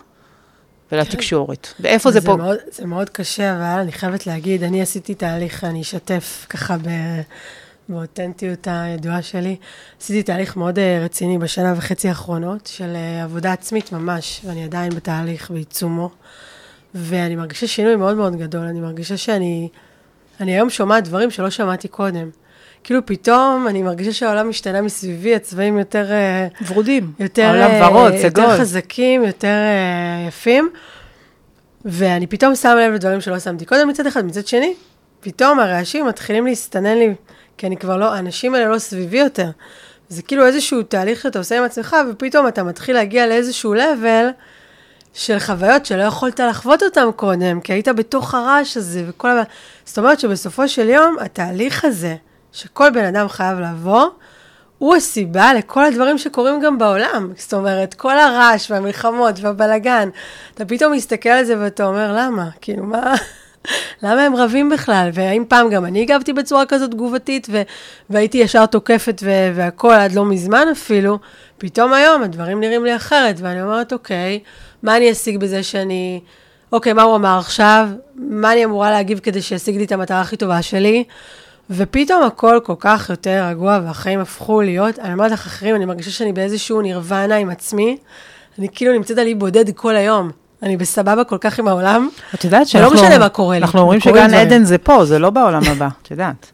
ולתקשורת. ואיפה זה, פה? מאוד, זה מאוד קשה, אבל אני חייבת להגיד, אני עשיתי תהליך, אני אשתף ככה ב, באותנטיות הידועה שלי. עשיתי תהליך מאוד אה, רציני בשנה וחצי האחרונות, של אה, עבודה עצמית ממש, ואני עדיין בתהליך, בעיצומו. ואני מרגישה שינוי מאוד מאוד גדול, אני מרגישה שאני... אני היום שומעת דברים שלא שמעתי קודם. כאילו פתאום אני מרגישה שהעולם משתנה מסביבי, הצבעים יותר... אה, ורודים. יותר, העולם ורוד, סגול. יותר חזקים, יותר יפים. ואני פתאום שמה לב לדברים שלא שמתי קודם מצד אחד, מצד שני, פתאום הרעשים מתחילים להסתנן לי, כי אני כבר לא, האנשים האלה לא סביבי יותר. זה כאילו איזשהו תהליך שאתה עושה עם עצמך, ופתאום אתה מתחיל להגיע לאיזשהו level של חוויות שלא יכולת לחוות אותם קודם, כי היית בתוך הרעש הזה וכל ה... זאת אומרת שבסופו של יום, התהליך הזה, שכל בן אדם חייב לעבור, הוא הסיבה לכל הדברים שקורים גם בעולם. זאת אומרת, כל הרעש והמלחמות והבלגן, אתה פתאום מסתכל על זה ואתה אומר, למה? כאילו, מה... למה הם רבים בכלל? והאם פעם גם אני הגבתי בצורה כזאת תגובתית, ו- והייתי ישר תוקפת ו- והכול עד לא מזמן אפילו, פתאום היום הדברים נראים לי אחרת, ואני אומרת, אוקיי, מה אני אשיג בזה שאני... אוקיי, מה הוא אמר עכשיו? מה אני אמורה להגיב כדי שישיג לי את המטרה הכי טובה שלי? ופתאום הכל כל כך יותר רגוע, והחיים הפכו להיות, אני אומרת לך אחרים, אני מרגישה שאני באיזשהו נירוונה עם עצמי, אני כאילו נמצאת על אי בודד כל היום. אני בסבבה כל כך עם העולם. את יודעת שאנחנו... משנה מה קורה לי. אנחנו אומרים שגן. עדן זה פה, זה לא בעולם הבא, את יודעת.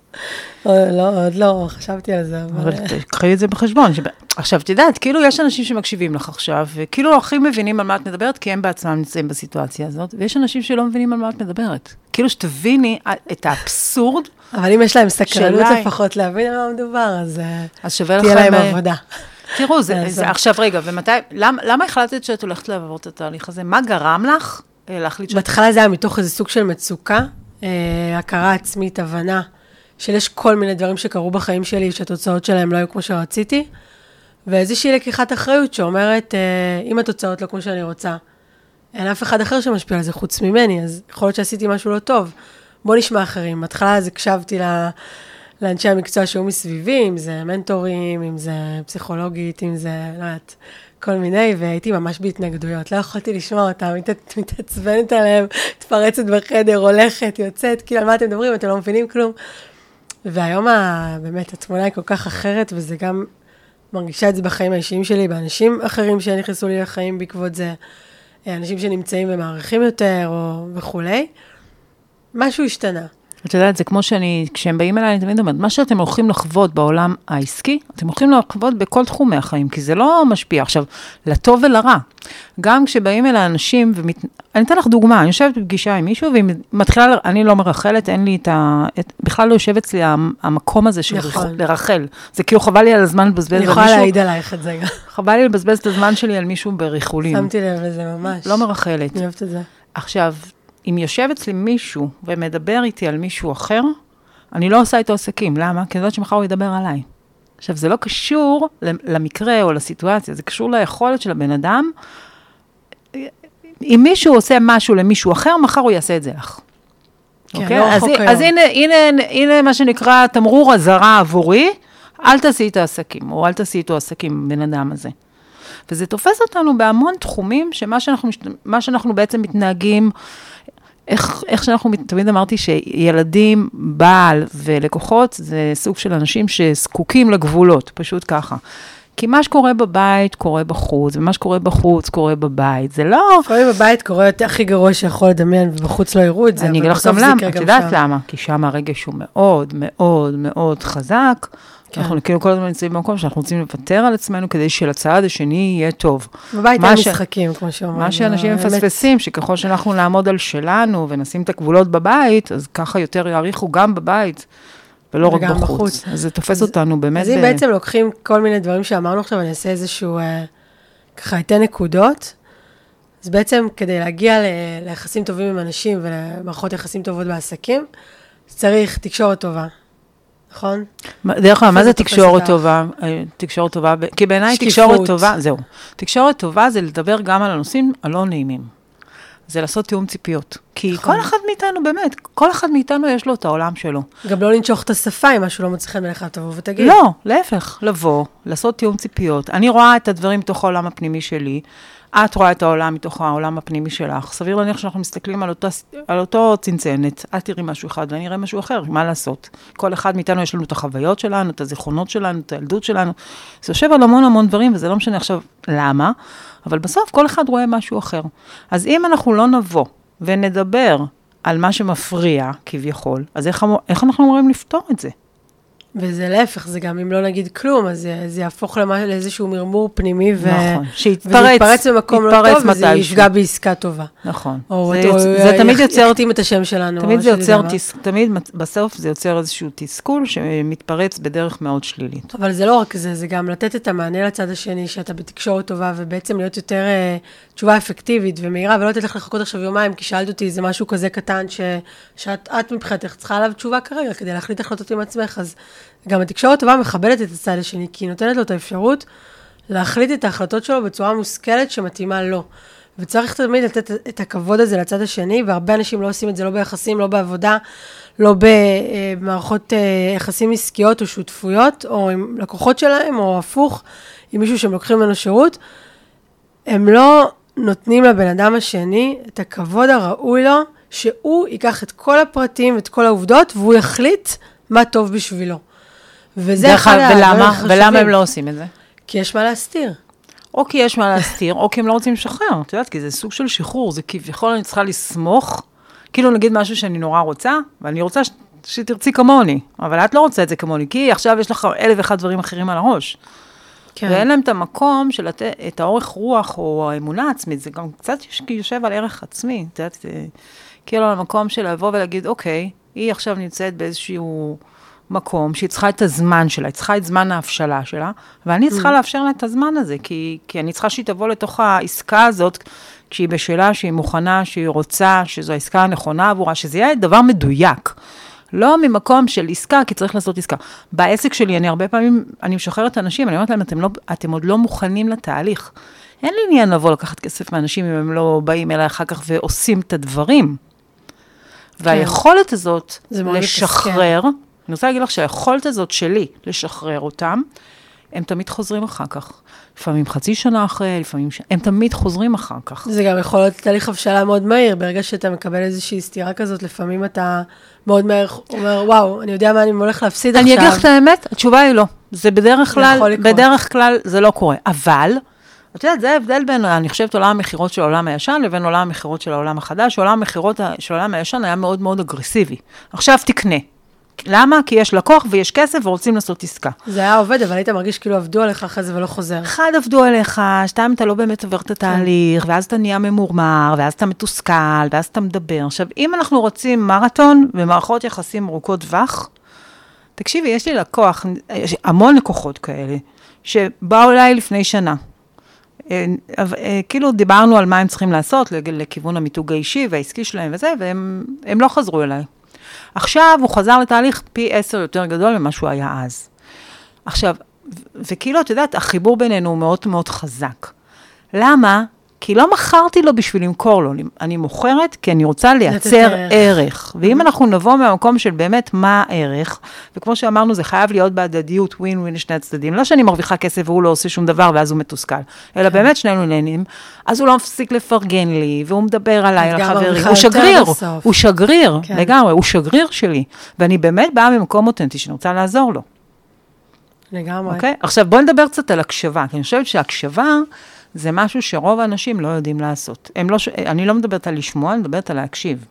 אה, לא, עוד לא חשבתי על זה, אבל... אבל קחי את זה בחשבון. שב- עכשיו, את יודעת, כאילו יש אנשים שמקשיבים לך עכשיו, וכאילו הכי מבינים על מה את מדברת, כי הם בעצמם נמצאים בסיטואציה הזאת, ויש אנשים שלא מבינים על מה את מדברת. כאילו שתביני את האבסורד, אבל אם יש להם סקרנות לפחות להבין על מה מדובר, אז אה. תהיה להם אה, עבודה. תראו, זה. זה, עכשיו רגע, ומתי, למה, למה החלטת שאת הולכת לעבור את התהליך הזה? מה גרם לך אה, להחליט שאת... בהתחלה זה היה מתוך איזה סוג של מצוקה, אה, הכרה עצמית, הבנה של יש כל מיני דברים שקרו בחיים שלי, שהתוצאות שלהם לא היו כמו שרציתי, ואיזושהי לקיחת אחריות שאומרת, אה, אם התוצאות לא כמו שאני רוצה, אין אף אחד אחר שמשפיע על זה חוץ ממני, אז יכול להיות שעשיתי משהו לא טוב. בוא נשמע אחרים. בהתחלה אז הקשבתי ל... לאנשי המקצוע שהיו מסביבי, אם זה מנטורים, אם זה פסיכולוגית, אם זה, לא יודעת, כל מיני, והייתי ממש בהתנגדויות. לא יכולתי לשמוע אותם, מת, מתעצבנת עליהם, מתפרצת בחדר, הולכת, יוצאת, כאילו, על מה אתם מדברים? אתם לא מבינים כלום. והיום ה, באמת התמונה היא כל כך אחרת, וזה גם, מרגישה את זה בחיים האישיים שלי, באנשים אחרים שנכנסו לי לחיים בעקבות זה, אנשים שנמצאים ומעריכים יותר, או וכולי. משהו השתנה. את יודעת, זה כמו שאני, כשהם באים אליי, אני תמיד אומרת, מה שאתם הולכים לחוות בעולם העסקי, אתם הולכים לחוות בכל תחומי החיים, כי זה לא משפיע. עכשיו, לטוב ולרע. גם כשבאים אליי אנשים, ומת... אני אתן לך דוגמה, אני יושבת בפגישה עם מישהו, והיא מתחילה, אני לא מרחלת, אין לי את ה... את... בכלל לא יושב אצלי המ- המקום הזה של נכון. לרחל. זה כאילו חבל לי על הזמן לבזבז אני על יכולה מישהו, להעיד עלייך את זה גם. חבל לי לבזבז את הזמן שלי על מישהו בריחולים. שמתי לב לזה ממש. לא מרחלת. אני אוהבת את זה. עכשיו, אם יושב אצלי מישהו ומדבר איתי על מישהו אחר, אני לא עושה איתו עסקים. למה? כי אני יודעת שמחר הוא ידבר עליי. עכשיו, זה לא קשור למקרה או לסיטואציה, זה קשור ליכולת של הבן אדם. אם מישהו עושה משהו למישהו אחר, מחר הוא יעשה את זה לך. כן, אוקיי? לא אז, אז. הנה, הנה, הנה מה שנקרא תמרור אזהרה עבורי, אל תעשי איתו עסקים, או אל תעשי איתו עסקים, בן אדם הזה. וזה תופס אותנו בהמון תחומים, שמה שאנחנו, שאנחנו בעצם מתנהגים, איך, איך שאנחנו, תמיד אמרתי שילדים, בעל ולקוחות, זה סוג של אנשים שזקוקים לגבולות, פשוט ככה. כי מה שקורה בבית, קורה בחוץ, ומה שקורה בחוץ, קורה בבית. זה לא... לפעמים בבית קורה יותר הכי גרוע שיכול לדמיין, ובחוץ לא יראו את זה, אני אגיד לך גם למה, את יודעת. למה? כי שם הרגש הוא מאוד מאוד מאוד חזק. כן. אנחנו כאילו כל הזמן נמצאים במקום שאנחנו רוצים לוותר על עצמנו כדי שלצד השני יהיה טוב. בבית אין ש- משחקים, כמו שאומרים. מה שאנשים. מפספסים, שככל שאנחנו נעמוד על שלנו ונשים את הגבולות בבית, אז ככה יותר יעריכו גם בבית, ולא רק בחוץ. בחוץ. אז זה תופס אותנו באמת. אז אם ב- בעצם לוקחים כל מיני דברים שאמרנו עכשיו, אני אעשה איזשהו, אה, ככה אתן נקודות. אז בעצם כדי להגיע ל- ליחסים טובים עם אנשים ולמערכות יחסים טובות בעסקים, אז צריך תקשורת טובה, נכון? דרך אגב, מה זה תופס תקשורת? טובה? אה, תקשורת טובה, כי בעיניי. תקשורת טובה, זהו. תקשורת טובה זה לדבר גם על הנושאים הלא נעימים. זה לעשות תיאום ציפיות. כי נכון. כל אחד מאיתנו, באמת, כל אחד מאיתנו יש לו את העולם שלו. גם לא לנשוך את השפה אם משהו לא מוצא חן בעיניך, תבוא ותגיד. לא, להפך, לבוא, לעשות תיאום ציפיות. אני רואה את הדברים מתוך העולם הפנימי שלי, את רואה את העולם מתוך העולם הפנימי שלך. סביר להניח שאנחנו מסתכלים על, אותה, על אותו צנצנת, את תראי משהו אחד ואני אראה משהו אחר, מה לעשות? כל אחד מאיתנו יש לנו את החוויות שלנו, את הזיכרונות שלנו, את הילדות שלנו. זה יושב על המון המון דברים, וזה לא משנה עכשיו למה, אבל בסוף כל אחד רואה משהו אחר. אז אם אנחנו לא נבוא ונדבר על מה שמפריע, כביכול, אז איך, איך אנחנו אמורים לפתור את זה? וזה להפך, זה גם אם לא נגיד כלום, אז זה, זה יהפוך למה, לאיזשהו מרמור פנימי, ו... נכון, וזה שיתפרץ, יתפרץ במקום לא טוב, וזה. יפגע בעסקה טובה. נכון. או, זה, או, יוצ... או זה תמיד יוצר, יקטים את השם שלנו. תמיד זה יוצר. תס... תמיד בסוף זה יוצר איזשהו תסכול שמתפרץ בדרך מאוד שלילית. אבל זה לא רק זה, זה גם לתת את המענה לצד השני, שאתה בתקשורת טובה, ובעצם להיות יותר אה, תשובה אפקטיבית ומהירה, ולא לתת לך לחכות עכשיו יומיים, כי שאלת אותי איזה משהו כזה קטן, ש, שאת את מבחינתך צריכה עליו תשובה כרגע, כדי להחליט החלטות עם עצמך. אז גם התקשורת טובה מכבדת את הצד השני, כי היא נותנת לו את האפשרות להחליט את ההחלטות שלו בצורה מושכלת שמתאימה לו. וצריך תמיד לתת את הכבוד הזה לצד השני, והרבה אנשים לא עושים את זה לא ביחסים, לא בעבודה, לא במערכות אה, יחסים עסקיות או שותפויות, או עם לקוחות שלהם, או הפוך, עם מישהו שהם לוקחים ממנו שירות. הם לא נותנים לבן אדם השני את הכבוד הראוי לו, שהוא ייקח את כל הפרטים ואת כל העובדות, והוא יחליט מה טוב בשבילו. וזה אחד הדברים החשובים. ולמה הם לא עושים את זה? כי יש מה להסתיר. או כי יש מה להסתיר, או כי הם לא רוצים לשחרר. את יודעת, כי זה סוג של שחרור, זה כביכול אני צריכה לסמוך, כאילו נגיד משהו שאני נורא רוצה, ואני רוצה ש... שתרצי כמוני, אבל את לא רוצה את זה כמוני, כי עכשיו יש לך אלף ואחד דברים אחרים על הראש. כן. ואין להם את המקום של לת... את האורך רוח או האמונה העצמית, זה גם קצת יושב על ערך עצמי, את יודעת, כאילו על המקום של לבוא ולהגיד, אוקיי, היא עכשיו נמצאת באיזשהו מקום שהיא צריכה את הזמן שלה, היא צריכה את זמן ההבשלה שלה, ואני צריכה mm. לאפשר לה את הזמן הזה, כי, כי אני צריכה שהיא תבוא לתוך העסקה הזאת, כשהיא בשלה, שהיא מוכנה, שהיא רוצה, שזו העסקה הנכונה עבורה, שזה יהיה דבר מדויק. לא ממקום של עסקה, כי צריך לעשות עסקה. בעסק שלי, אני הרבה פעמים, אני משחררת אנשים, אני אומרת להם, אתם, לא, אתם עוד לא מוכנים לתהליך. אין לי עניין לבוא לקחת כסף מאנשים אם הם לא באים אליי אחר כך ועושים את הדברים. כן. והיכולת הזאת לשחרר. אני רוצה להגיד לך שהיכולת הזאת שלי לשחרר אותם, הם תמיד חוזרים אחר כך. לפעמים חצי שנה אחרי, לפעמים ש... הם תמיד חוזרים אחר כך. זה גם יכול להיות תהליך הבשלה מאוד מהיר, ברגע שאתה מקבל איזושהי סתירה כזאת, לפעמים אתה מאוד מהר אומר, וואו, אני יודע מה אני הולך להפסיד אני עכשיו. אני אגיד לך את האמת, התשובה היא לא. זה בדרך כלל, בדרך כלל זה לא קורה. אבל, את יודעת, זה ההבדל בין, אני חושבת, עולם המכירות של העולם הישן לבין עולם המכירות של העולם החדש. עולם המכירות של העולם הישן היה מאוד מאוד אגרסיבי. עכשיו תקנה. למה? כי יש לקוח ויש כסף ורוצים לעשות עסקה. זה היה עובד, אבל היית מרגיש כאילו עבדו עליך אחרי זה ולא חוזר. אחד, עבדו עליך, שתיים, אתה לא באמת עובר את התהליך, ואז אתה נהיה ממורמר, ואז אתה מתוסכל, ואז אתה מדבר. עכשיו, אם אנחנו רוצים מרתון ומערכות יחסים ארוכות טווח, תקשיבי, יש לי לקוח, יש המון לקוחות כאלה, שבאו אליי לפני שנה. אה, כאילו דיברנו על מה הם צריכים לעשות לכיוון המיתוג האישי והעסקי שלהם וזה, והם לא חזרו אליי. עכשיו הוא חזר לתהליך פי עשר יותר גדול ממה שהוא היה אז. עכשיו, וכאילו, את יודעת, החיבור בינינו הוא מאוד מאוד חזק. למה? כי לא מכרתי לו בשביל למכור לו, אני מוכרת כי אני רוצה לייצר ערך. ואם אנחנו נבוא מהמקום של באמת מה הערך, וכמו שאמרנו, זה חייב להיות בהדדיות, ווין ווין לשני הצדדים. לא שאני מרוויחה כסף והוא לא עושה שום דבר ואז הוא מתוסכל, אלא באמת שנינו נהנים, אז הוא לא מפסיק לפרגן לי, והוא מדבר עליי, על החברים. הוא שגריר, הוא שגריר, כן. לגמרי, הוא שגריר שלי. ואני באמת באה ממקום אותנטי שאני רוצה לעזור לו. לגמרי. אוקיי? עכשיו בואו נדבר קצת על הקשבה, כי אני חושבת שהקשבה... זה משהו שרוב האנשים לא יודעים לעשות. לא, אני לא מדברת על לשמוע, אני מדברת על להקשיב.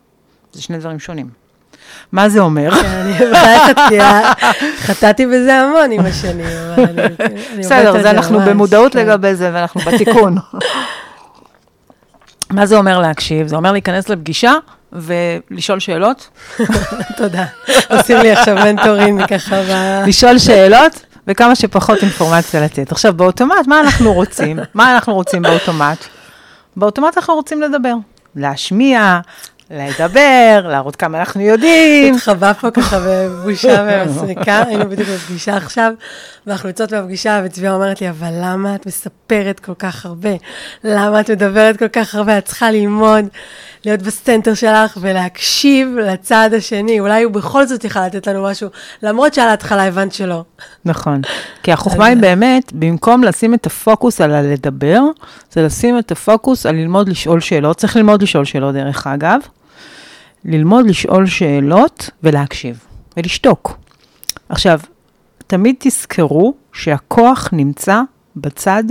זה שני דברים שונים. מה זה אומר? כן, חטאתי בזה המון עם השנים, אבל אני... בסדר, אז אנחנו במודעות כן. לגבי זה, ואנחנו בתיקון. מה זה אומר להקשיב? זה אומר להיכנס לפגישה ולשאול שאלות. תודה. עושים לי עכשיו מנטורים ככה ב... לשאול שאלות וכמה שפחות אינפורמציה לתת. עכשיו, באוטומט, מה אנחנו רוצים? מה אנחנו רוצים באוטומט? באוטומט אנחנו רוצים לדבר. להשמיע, לדבר, להראות כמה אנחנו יודעים. התחבא פה ככה בבושה ומסריקה, היינו בדיוק בפגישה עכשיו, ואנחנו יוצאות מהפגישה, וצביה אומרת לי, אבל למה את מספרת כל כך הרבה? למה את מדברת כל כך הרבה? את צריכה ללמוד, להיות ב center שלך ולהקשיב לצד השני. אולי הוא בכל זאת יכל לתת לנו משהו, למרות שעל ההתחלה הבנת שלא. נכון, כי החוכמה היא באמת, במקום לשים את הפוקוס על הלדבר, זה לשים את הפוקוס על ללמוד לשאול שאלות. צריך ללמוד לשאול שאלות, דרך אגב. ללמוד לשאול שאלות ולהקשיב, ולשתוק. עכשיו, תמיד תזכרו שהכוח נמצא בצד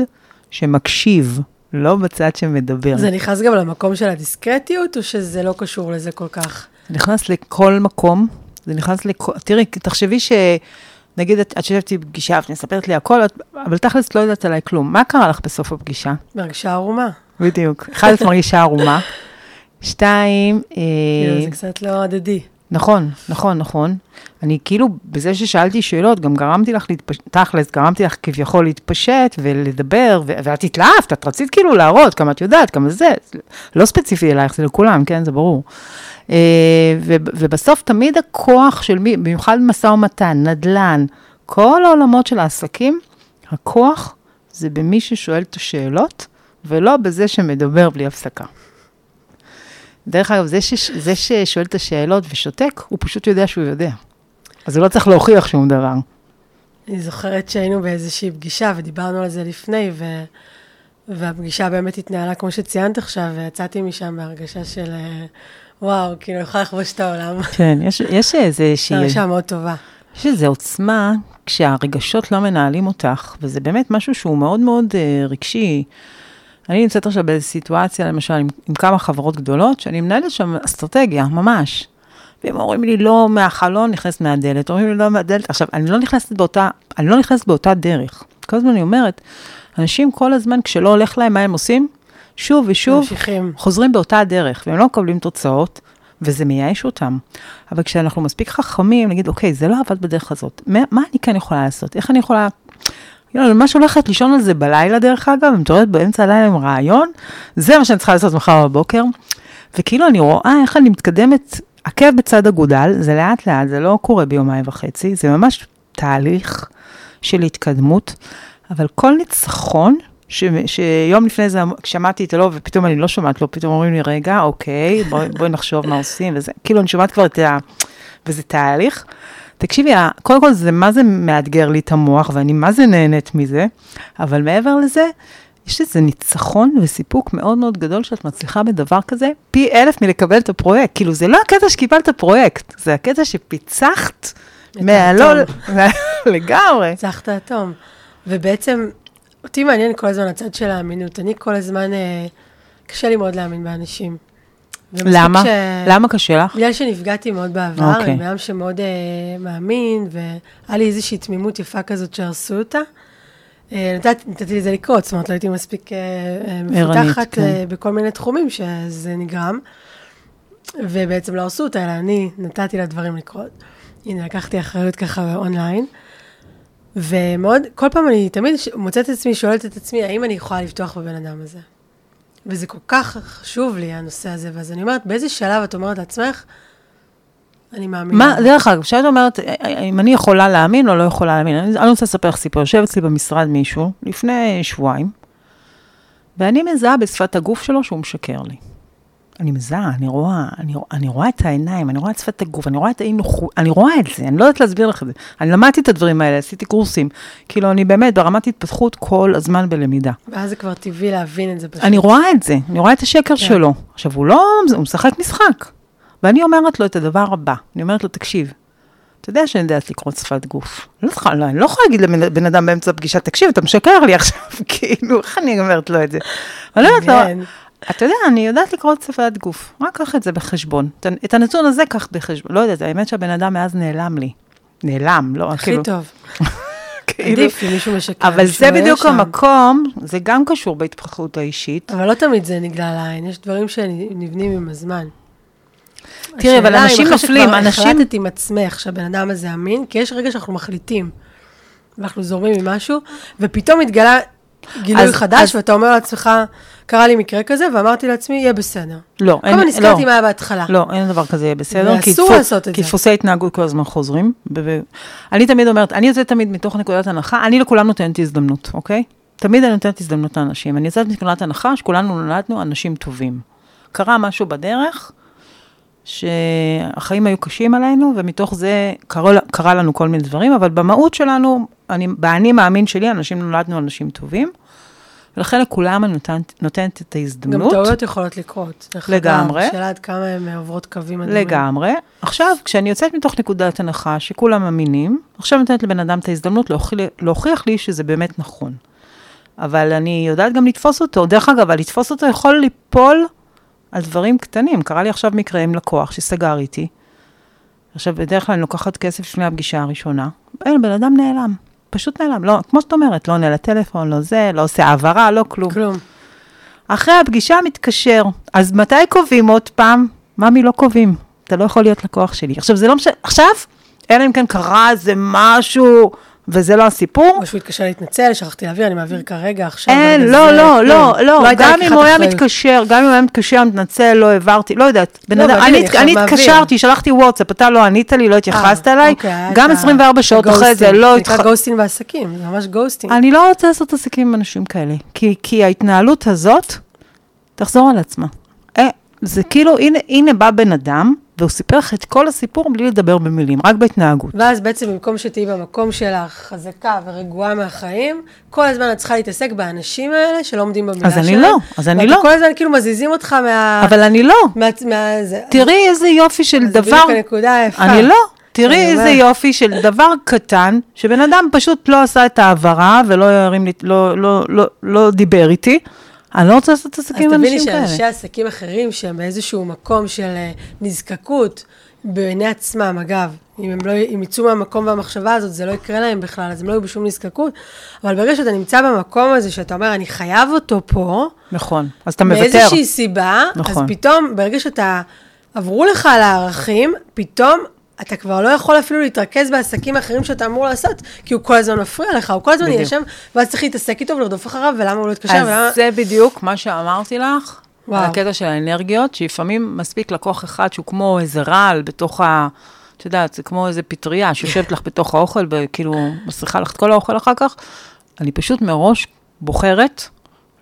שמקשיב, לא בצד שמדבר. זה נכנס גם למקום של הדיסקרטיות, או שזה לא קשור לזה כל כך? זה נכנס לכל מקום, זה נכנס לכל... תראי, תחשבי ש... נגיד, את יושבת בפגישה ואת מספרת לי הכל, אבל תכלס לא יודעת עליי כלום. מה קרה לך בסוף הפגישה? מרגישה ערומה. בדיוק. אחד, את מרגישה ערומה. שתיים... כאילו, זה קצת לא הדדי. נכון, נכון, נכון. אני כאילו, בזה ששאלתי שאלות, גם גרמתי לך להתפשט, תכלס, גרמתי לך כביכול להתפשט ולדבר, ו- ואת התלהבת, את רצית כאילו להראות כמה את יודעת, כמה זה, לא ספציפי אלייך, זה לכולם, כן, זה ברור. Uh, ו- ובסוף תמיד הכוח של מי, במיוחד משא ומתן, נדל"ן, כל העולמות של העסקים, הכוח זה במי ששואל את השאלות, ולא בזה שמדבר בלי הפסקה. דרך אגב, זה, ש, זה ששואל את השאלות ושותק, הוא פשוט יודע שהוא יודע. אז הוא לא צריך להוכיח שום דבר. אני זוכרת שהיינו באיזושהי פגישה ודיברנו על זה לפני, ו... והפגישה באמת התנהלה כמו שציינת עכשיו, ויצאתי משם בהרגשה של וואו, כאילו, יכולה לכבוש את העולם. כן, יש, יש איזושהי... הרגשה מאוד טובה. יש איזו עוצמה כשהרגשות לא מנהלים אותך, וזה באמת משהו שהוא מאוד מאוד uh, רגשי. אני נמצאת עכשיו באיזו סיטואציה, למשל, עם, עם כמה חברות גדולות, שאני מנהלת שם אסטרטגיה, ממש. והם אומרים לי, לא מהחלון, נכנסת מהדלת. אומרים לי, לא מהדלת. עכשיו, אני לא נכנסת באותה, אני לא נכנסת באותה דרך. כל הזמן אני אומרת, אנשים כל הזמן, כשלא הולך להם, מה הם עושים? שוב ושוב, ממשיכים. חוזרים באותה דרך, והם לא מקבלים תוצאות, וזה מייאש אותם. אבל כשאנחנו מספיק חכמים, נגיד, אוקיי, זה לא עבד בדרך הזאת, מה, מה אני כן יכולה לעשות? איך אני יכולה... יאללה, ממש הולכת לישון על זה בלילה, דרך אגב, ומתעוררת באמצע הלילה עם רעיון, זה מה שאני צריכה לעשות מחר בבוקר. וכאילו, אני רואה איך אני מתקדמת, עקב בצד אגודל, זה לאט לאט, זה לא קורה ביומיים וחצי, זה ממש תהליך של התקדמות, אבל כל ניצחון, ש, שיום לפני זה שמעתי את הלא, ופתאום אני לא שומעת לו, פתאום אומרים לי, רגע, אוקיי, בואי בוא נחשוב מה עושים, וזה, כאילו, אני שומעת כבר את ה... וזה תהליך. תקשיבי, קודם כל זה מה זה מאתגר לי את המוח, ואני מה זה נהנית מזה, אבל מעבר לזה, יש איזה ניצחון וסיפוק מאוד מאוד גדול שאת מצליחה בדבר כזה, פי אלף מלקבל את הפרויקט. כאילו, זה לא הקטע שקיבלת פרויקט, זה הקטע שפיצחת מהלול, לגמרי. פיצחת אטום. ובעצם, אותי מעניין כל הזמן הצד של האמינות. אני כל הזמן, אה, קשה לי מאוד להאמין באנשים. למה? ש- למה קשה לך? בגלל שנפגעתי מאוד בעבר, אוקיי. עם בן שמאוד uh, מאמין, והיה לי איזושהי תמימות יפה כזאת שהרסו אותה. Uh, נתתי, נתתי לזה לקרות, זאת אומרת, לא הייתי מספיק uh, מפותחת כן. uh, בכל מיני תחומים שזה נגרם, ובעצם לא הרסו אותה, אלא אני נתתי לדברים לקרות. הנה, לקחתי אחריות ככה אונליין. ומאוד, כל פעם אני תמיד מוצאת את עצמי, שואלת את עצמי, האם אני יכולה לבטוח בבן אדם הזה? וזה כל כך חשוב לי, הנושא הזה, ואז אני אומרת, באיזה שלב את אומרת לעצמך, אני מאמינה. מה, דרך אגב, כשאת אומרת, אה, אה, אם אני יכולה להאמין או לא יכולה להאמין, אני, אני רוצה לספר לך סיפור. יושב אצלי במשרד מישהו, לפני שבועיים, ואני מזהה בשפת הגוף שלו שהוא משקר לי. אני מזהה, אני רואה, אני, אני רואה את העיניים, אני רואה את שפת הגוף, אני רואה את האי נוחות, אני רואה את זה, אני לא יודעת להסביר לך את זה. אני למדתי את הדברים האלה, עשיתי קורסים. כאילו, אני באמת ברמת התפתחות כל הזמן בלמידה. ואז זה כבר טבעי להבין את זה פשוט. אני רואה את זה, אני רואה את השקר כן. שלו. עכשיו, הוא לא, הוא משחק משחק. ואני אומרת לו את הדבר הבא, אני אומרת לו, תקשיב, אתה יודע שאני יודעת לקרוא שפת גוף. לא צריכה, לא, אני לא יכולה להגיד לבן בן אדם באמצע הפגישה, תקשיב, אתה משקר לי עכשיו, כאילו, איך אני אומרת לו את זה? אני אומרת לו, כן. אתה יודע, אני יודעת לקרוא את שפת גוף, רק קח את זה בחשבון. את הנתון הזה קח בחשבון. לא יודעת, האמת שהבן אדם מאז נעלם לי. נעלם, לא, הכי כאילו, טוב. כאילו, עדיף אם מישהו משקר. אבל זה בדיוק שם. המקום, זה גם קשור בהתפתחות האישית. אבל לא תמיד זה נגלה לעין, יש דברים שנבנים עם הזמן. תראי, אבל השאלה אם אנשים נופלים, אנשים- החלטת עם עצמך שהבן אדם הזה אמין, כי יש רגע שאנחנו מחליטים, ואנחנו זורמים עם משהו, ופתאום מתגלה גילוי אז- חדש, אז- ואתה אומר לעצמך, קרה לי מקרה כזה, ואמרתי לעצמי, יהיה בסדר. לא, כל הזמן נזכרתי מה היה בהתחלה. לא, אין דבר כזה יהיה בסדר. ואסור כי לעשות את כי זה. דפוסי התנהגות כל הזמן חוזרים. אני תמיד אומרת, אני יוצאת תמיד מתוך נקודת הנחה, אני לכולם נותנת הזדמנות, אוקיי? תמיד אני נותנת הזדמנות לאנשים. אני יוצאת מנקודת הנחה שכולנו נולדנו אנשים טובים. קרה משהו בדרך, שהחיים היו קשים עלינו, ומתוך זה קרה, קרה לנו כל מיני דברים, אבל במהות שלנו, אני, באני מאמין שלי, אנשים נולדנו אנשים טובים, ולכן לכולם אני נותנת, נותנת את גם ההזדמנות. טעויות יכולות לקרות. לגמרי. אגב, השאלה עד כמה הן עוברות קווים אדומים. לגמרי. עכשיו, כשאני יוצאת מתוך נקודת הנחה שכולם מאמינים, עכשיו נותנת לבן אדם את ההזדמנות להוכיח, להוכיח לי שזה באמת נכון. אבל אני יודעת גם לתפוס אותו. דרך אגב, לתפוס אותו יכול ליפול על דברים קטנים. קרה לי עכשיו מקרה עם לקוח שסגר איתי. עכשיו, בדרך כלל אני לוקחת כסף לפני הפגישה הראשונה. אין, בן אדם נעלם. פשוט נעלם. לא, כמו שאת אומרת, לא עונה לטלפון, לא זה, לא עושה העברה, לא כלום. כלום. אחרי הפגישה מתקשר, אז מתי קובעים עוד פעם? ממי, לא קובעים. אתה לא יכול להיות לקוח שלי. עכשיו, זה לא משנה, עכשיו, אלא אם כן קרה איזה משהו, וזה לא הסיפור. או שהוא התקשר להתנצל, שכחתי להעביר, אני מעביר כרגע, עכשיו. אין, וזה, לא, לא, כלום. לא, לא, הייתה גם אם הוא היה. מתקשר, גם אם הוא היה מתקשר, מתנצל, לא העברתי, לא יודעת. לא, אני. התקשרתי, שלחתי וואטסאפ, אתה לא ענית לי, לא התייחסת אה, אליי, אוקיי, היה גם את ה- 24 שעות אחרי זה. לא זה נקרא התח... ghosting בעסקים, זה ממש ghosting. אני לא רוצה לעשות עסקים עם אנשים כאלה, כי, כי ההתנהלות הזאת תחזור על עצמה. אה, זה כאילו, הנה בא בן אדם, והוא סיפר לך את כל הסיפור בלי לדבר במילים, רק בהתנהגות. ואז בעצם במקום שתהיי במקום שלך חזקה ורגועה מהחיים, כל הזמן את צריכה להתעסק באנשים האלה שלא עומדים במילה אז שלהם. אני לא, אז אני לא. כל הזמן כאילו מזיזים אותך מה... אבל אני לא. מה... מה... תראי איזה יופי של זה דבר. בדיוק הנקודה היפה. אני לא. תראי איזה. יופי של דבר קטן, שבן אדם פשוט לא עשה את ההעברה ולא הרים לי, לא, לא, לא, לא דיבר איתי. אני לא רוצה לעשות אז עסקים עם תביני אנשים שאנשי כאלה. עסקים אחרים, שהם באיזשהו מקום של אה, נזקקות, בעיני עצמם, אגב, אם הם לא, אם יצאו מהמקום והמחשבה הזאת, זה לא יקרה להם בכלל, אז הם לא יהיו בשום נזקקות. אבל ברגע שאתה נמצא במקום הזה, שאתה אומר, אני חייב אותו פה, נכון, אז אתה מוותר. מאיזושהי סיבה, נכון. אז פתאום, ברגע שאתה, עברו לך על הערכים, פתאום אתה כבר לא יכול אפילו להתרכז בעסקים אחרים שאתה אמור לעשות, כי הוא כל הזמן מפריע לך, הוא כל הזמן יהיה. שם, ואז צריך להתעסק איתו ולרדוף אחריו, ולמה הוא לא התקשר, ולמה... אז זה בדיוק מה שאמרתי לך, וואו. על הקטע של האנרגיות, שלפעמים מספיק לקוח אחד שהוא כמו איזה רעל בתוך ה... את יודעת, זה כמו איזה פטריה שיושבת לך בתוך האוכל, וכאילו מסריחה לך את כל האוכל אחר כך. אני פשוט מראש בוחרת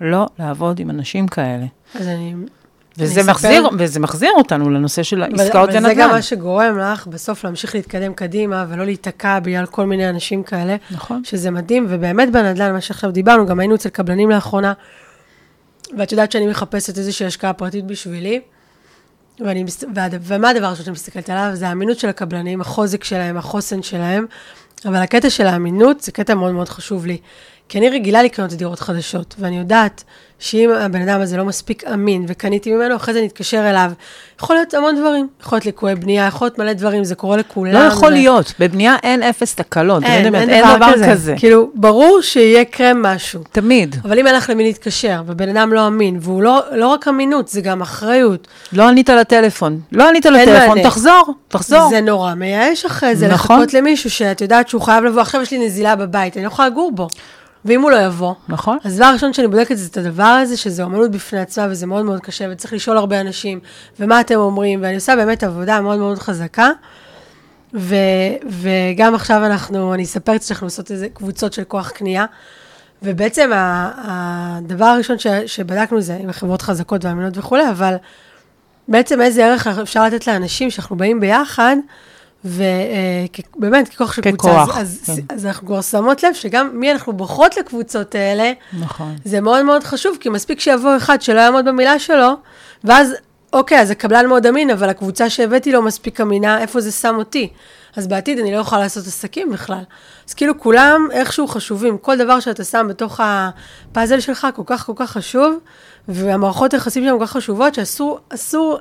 לא לעבוד עם אנשים כאלה. אז אני... וזה אספר- מחזיר, וזה מחזיר אותנו לנושא של עסקאות אבל זה גם לנדל"ן. מה שגורם לך בסוף להמשיך להתקדם קדימה, ולא להיתקע בגלל כל מיני אנשים כאלה, נכון. שזה מדהים, ובאמת בנדל"ן, מה שעכשיו דיברנו, גם היינו אצל קבלנים לאחרונה, ואת יודעת שאני מחפשת איזושהי השקעה פרטית בשבילי, ואני, והד- ומה הדבר הראשון שאני מסתכלת עליו? זה האמינות של הקבלנים, החוזק שלהם, החוסן שלהם, אבל הקטע של האמינות זה קטע מאוד מאוד חשוב לי. כי אני רגילה לקנות דירות חדשות, ואני יודעת שאם הבן אדם הזה לא מספיק אמין, וקניתי ממנו, אחרי זה נתקשר אליו, יכול להיות המון דברים. יכול להיות ליקויי בנייה, יכול להיות מלא דברים, זה קורה לכולם. לא יכול ו- להיות, בבנייה אין אפס תקלות. אין, אין, אין, דבר כזה. כאילו, ברור שיהיה קרם משהו. תמיד. אבל אם אין לך למי להתקשר, ובן אדם לא אמין, והוא לא, לא רק אמינות, זה גם אחריות. לא ענית לטלפון. לא ענית אין לטלפון, מענה. תחזור, תחזור. זה נורא מייאש אחרי זה, נכון. לחכות למישהו שאת יודעת שהוא חייב לבוא, עכשיו יש לי נזילה בבית, אני לא יכולה לגור בו. ואם הוא לא יבוא, נכון. אז הדבר הראשון שאני בודקת זה את הדבר הזה, שזה אומנות בפני עצמה, וזה מאוד מאוד קשה, וצריך לשאול הרבה אנשים, ומה אתם אומרים, ואני עושה באמת עבודה מאוד מאוד חזקה. ו, וגם עכשיו אנחנו, אני אספר שאנחנו עושות איזה קבוצות של כוח קנייה, ובעצם הדבר הראשון ש, שבדקנו זה עם חברות חזקות ואמינות וכולי, אבל בעצם איזה ערך אפשר לתת לאנשים שאנחנו באים ביחד, ובאמת, ככוח של קבוצה. אז, אז, כן. אז אנחנו כבר שמות לב שגם מי אנחנו בוחרות לקבוצות האלה, נכון. זה מאוד מאוד חשוב, כי מספיק שיבוא אחד שלא יעמוד במילה שלו, ואז, אוקיי, אז הקבלן מאוד אמין, אבל הקבוצה שהבאתי לו מספיק אמינה, איפה זה שם אותי? אז בעתיד אני לא יכולה לעשות עסקים בכלל. אז כאילו כולם איכשהו חשובים, כל דבר שאתה שם בתוך הפאזל שלך כל כך כל כך חשוב, והמערכות היחסים שלהם כל כך חשובות, שאסור, אסור,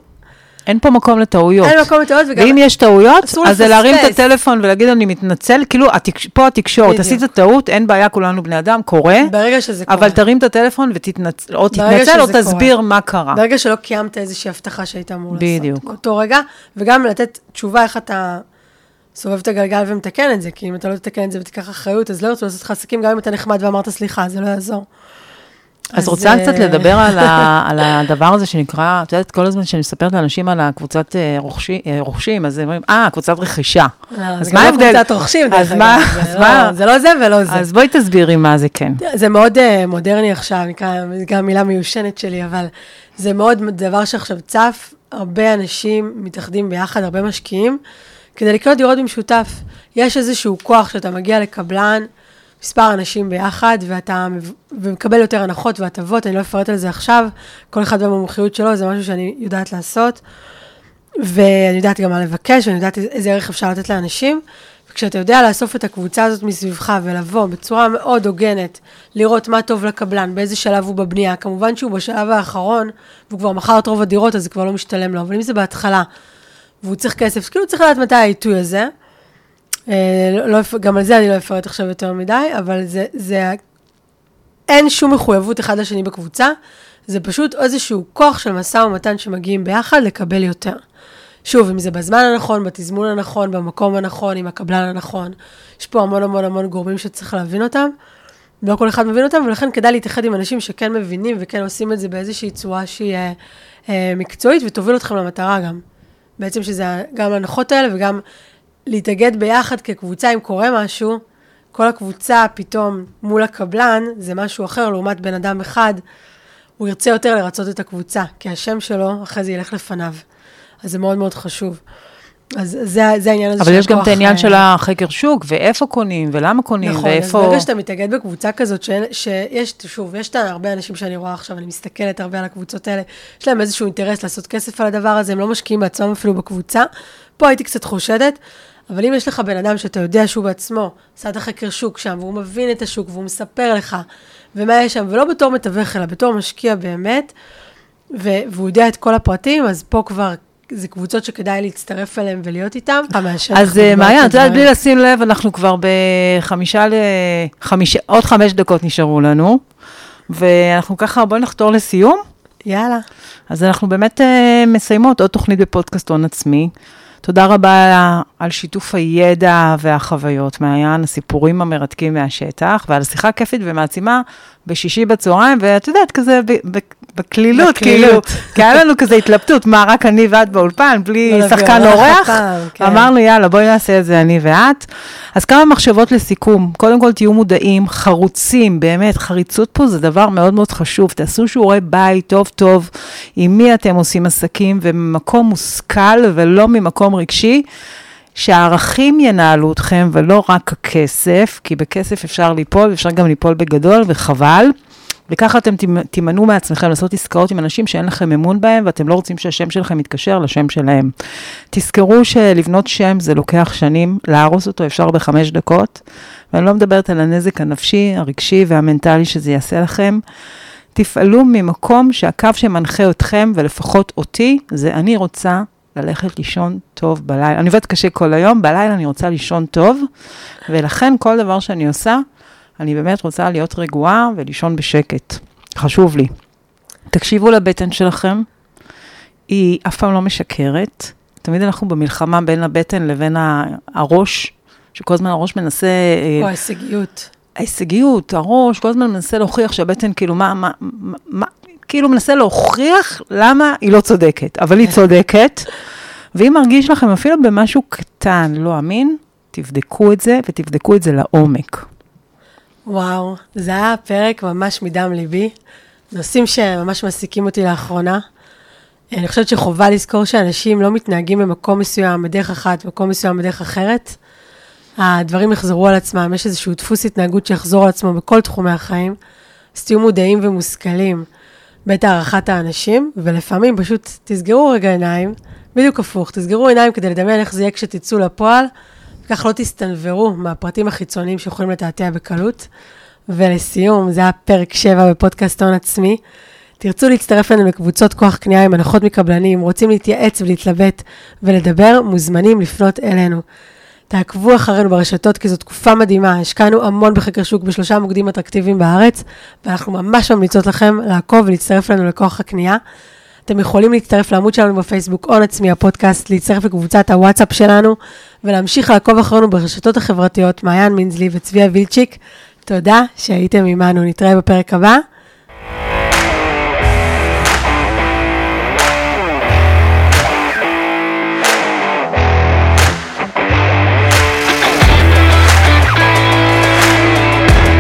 אין פה מקום לטעויות. אין מקום לטעות, וגם... ואם יש טעויות, אז זה להרים את. הטלפון ולהגיד, אני מתנצל, כאילו, התקש... פה התקשורת. עשית טעות, אין בעיה, כולנו בני אדם, קורה, ברגע שזה קורה. אבל תרים את הטלפון ותתנצל, או תתנצל, או תסביר מה קרה. ברגע שלא קיימת איזושהי הבטחה שהיית אמור לעשות. בדיוק. באותו רגע, וגם לתת תשובה איך אתה סובב את הגלגל ומתקן את זה, כי אם אתה לא תתקן את זה ותיקח אחריות, אז לא ירצו לעשות לך עסקים, גם אם אתה נחמד ואמרת סליחה, זה לא יעזור. אז רוצה אה, קצת לדבר על, ה, על הדבר הזה שנקרא, את יודעת, כל הזמן שאני מספרת לאנשים על הקבוצת אה, רוכשי, אה, רוכשים, אז הם אומרים, אה, קבוצת רכישה. אה, אז זה מה גם ההבדל? קבוצת רוכשים, דרך אז אגב, מה- זה אז לא- מה- זה לא זה ולא זה. אז בואי תסבירי מה זה כן. זה מאוד uh, מודרני עכשיו, נקרא, זה גם מילה מיושנת שלי, אבל זה מאוד דבר שעכשיו צף, הרבה אנשים מתאחדים ביחד, הרבה משקיעים, כדי לקנות דירות במשותף. יש איזשהו כוח שאתה מגיע לקבלן, מספר אנשים ביחד, ואתה ומקבל יותר הנחות והטבות, אני לא אפרט על זה עכשיו, כל אחד במומחיות שלו, זה משהו שאני יודעת לעשות. ואני יודעת גם מה לבקש, ואני יודעת איזה ערך אפשר לתת לאנשים. וכשאתה יודע לאסוף את הקבוצה הזאת מסביבך ולבוא בצורה מאוד הוגנת, לראות מה טוב לקבלן, באיזה שלב הוא בבנייה, כמובן שהוא בשלב האחרון, והוא כבר מכר את רוב הדירות, אז זה כבר לא משתלם לו, אבל אם זה בהתחלה, והוא צריך כסף, כאילו צריך לדעת מתי העיתוי הזה. אה, לא, לא, גם על זה אני לא אפרט עכשיו יותר מדי, אבל זה, זה, אין שום מחויבות אחד לשני בקבוצה, זה פשוט איזשהו כוח של משא ומתן שמגיעים ביחד לקבל יותר. שוב, אם זה בזמן הנכון, בתזמון הנכון, במקום הנכון, עם הקבלן הנכון, יש פה המון המון המון גורמים שצריך להבין אותם. לא כל אחד מבין אותם, ולכן כדאי להתאחד עם אנשים שכן מבינים וכן עושים את זה באיזושהי צורה שהיא אה, אה, מקצועית ותוביל אתכם למטרה גם. בעצם שזה גם ההנחות האלה וגם להתאגד ביחד כקבוצה, אם קורה משהו, כל הקבוצה פתאום מול הקבלן, זה משהו אחר לעומת בן אדם אחד, הוא ירצה יותר לרצות את הקבוצה, כי השם שלו אחרי זה ילך לפניו. אז זה מאוד מאוד חשוב. אז זה, זה העניין הזה אבל של יש גם את העניין של החקר שוק, ואיפה קונים, ולמה קונים, נכון, אז ואיפה... ברגע שאתה מתאגד בקבוצה כזאת, ש, שיש, שוב, יש את הרבה אנשים שאני רואה עכשיו, אני מסתכלת הרבה על הקבוצות האלה, יש להם איזשהו אינטרס לעשות כסף על הדבר הזה, הם לא משקיעים בעצמם אפילו בקבוצה. פה הייתי קצת חושדת, אבל אם יש לך בן אדם שאתה יודע שהוא בעצמו עשה את החקר שוק שם, והוא מבין את השוק, והוא מספר לך, ומה יש שם, ולא בתור מתווך, אלא בתור משקיע באמת, ו- והוא יודע את כל הפרטים, אז פה כבר זה קבוצות שכדאי להצטרף אליהן ולהיות איתן. אז אה, מעיין, את יודעת, בלי לשים לב, אנחנו כבר בחמישה ל... חמישה, עוד חמש דקות נשארו לנו, ואנחנו ככה, בואי נחתור לסיום. יאללה. אז אנחנו באמת uh, מסיימות עוד תוכנית בפודקאסט הון עצמי. תודה רבה על שיתוף הידע והחוויות, מעיין, הסיפורים המרתקים מהשטח, ועל השיחה כיפית ומעצימה בשישי בצהריים, ואת יודעת, כזה בקלילות, כאילו, כי היה לנו כזה התלבטות, מה, רק אני ואת באולפן, בלי לא, לא, שחקן אורח? כן. אמרנו, יאללה, בואי נעשה את זה אני ואת. אז כמה מחשבות לסיכום. קודם כל, תהיו מודעים, חרוצים, באמת, חריצות פה זה דבר מאוד מאוד חשוב. תעשו שיעורי בית טוב טוב, עם מי אתם עושים עסקים, וממקום מושכל ולא ממקום רגשי. שהערכים ינהלו אתכם ולא רק הכסף, כי בכסף אפשר ליפול, אפשר גם ליפול בגדול, וחבל. וככה אתם תימנעו מעצמכם לעשות עסקאות עם אנשים שאין לכם אמון בהם, ואתם לא רוצים שהשם שלכם יתקשר לשם שלהם. תזכרו שלבנות שם זה לוקח שנים, להרוס אותו אפשר בחמש דקות, ואני לא מדברת על הנזק הנפשי, הרגשי והמנטלי שזה יעשה לכם. תפעלו ממקום שהקו שמנחה אתכם, ולפחות אותי, זה אני רוצה ללכת לישון טוב בלילה. אני עובדת קשה כל היום, בלילה אני רוצה לישון טוב, ולכן כל דבר שאני עושה, אני באמת רוצה להיות רגועה ולישון בשקט. חשוב לי. תקשיבו לבטן שלכם, היא אף פעם לא משקרת. תמיד אנחנו במלחמה בין הבטן לבין הראש, שכל הזמן הראש מנסה... אה, או ההישגיות. ההישגיות, הראש, כל הזמן מנסה להוכיח שהבטן, כאילו, מה, מה, מה, כאילו מנסה להוכיח למה היא לא צודקת, אבל היא צודקת. ואם מרגיש לכם אפילו במשהו קטן לא אמין, תבדקו את זה ותבדקו את זה לעומק. וואו, זה היה פרק ממש מדם ליבי. נושאים שממש מעסיקים אותי לאחרונה. אני חושבת שחובה לזכור שאנשים לא מתנהגים במקום מסוים בדרך אחת, במקום מסוים בדרך אחרת. הדברים יחזרו על עצמם, יש איזשהו דפוס התנהגות שיחזור על עצמו בכל תחומי החיים. אז תהיו מודעים ומושכלים בעת הערכת האנשים, ולפעמים פשוט תסגרו רגע עיניים, בדיוק הפוך, תסגרו עיניים כדי לדמיין איך זה יהיה כשתצאו לפועל, וכך לא תסתנוורו מהפרטים החיצוניים שיכולים לתעתע בקלות. ולסיום, זה היה פרק 7 בפודקאסט הון עצמי. תרצו להצטרף אלינו לקבוצות כוח קנייה עם הנחות מקבלנים, רוצים להתייעץ ולהתלבט ולדבר, מוזמנים לפנות אלינו. תעקבו אחרינו ברשתות, כי זו תקופה מדהימה. השקענו המון בחקר שוק בשלושה מוקדים אטרקטיביים בארץ, ואנחנו ממש ממליצות לכם לעקוב ולהצטרף אלינו לכוח הקנייה. אתם יכולים להצטרף לעמוד שלנו בפייסבוק, הון עצמי הפודקאסט, להצטרף לקבוצת הוואטסאפ שלנו, ולהמשיך לעקוב אחרינו ברשתות החברתיות, מעיין מינזלי וצביה וילצ'יק. תודה שהייתם עמנו, נתראה בפרק הבא.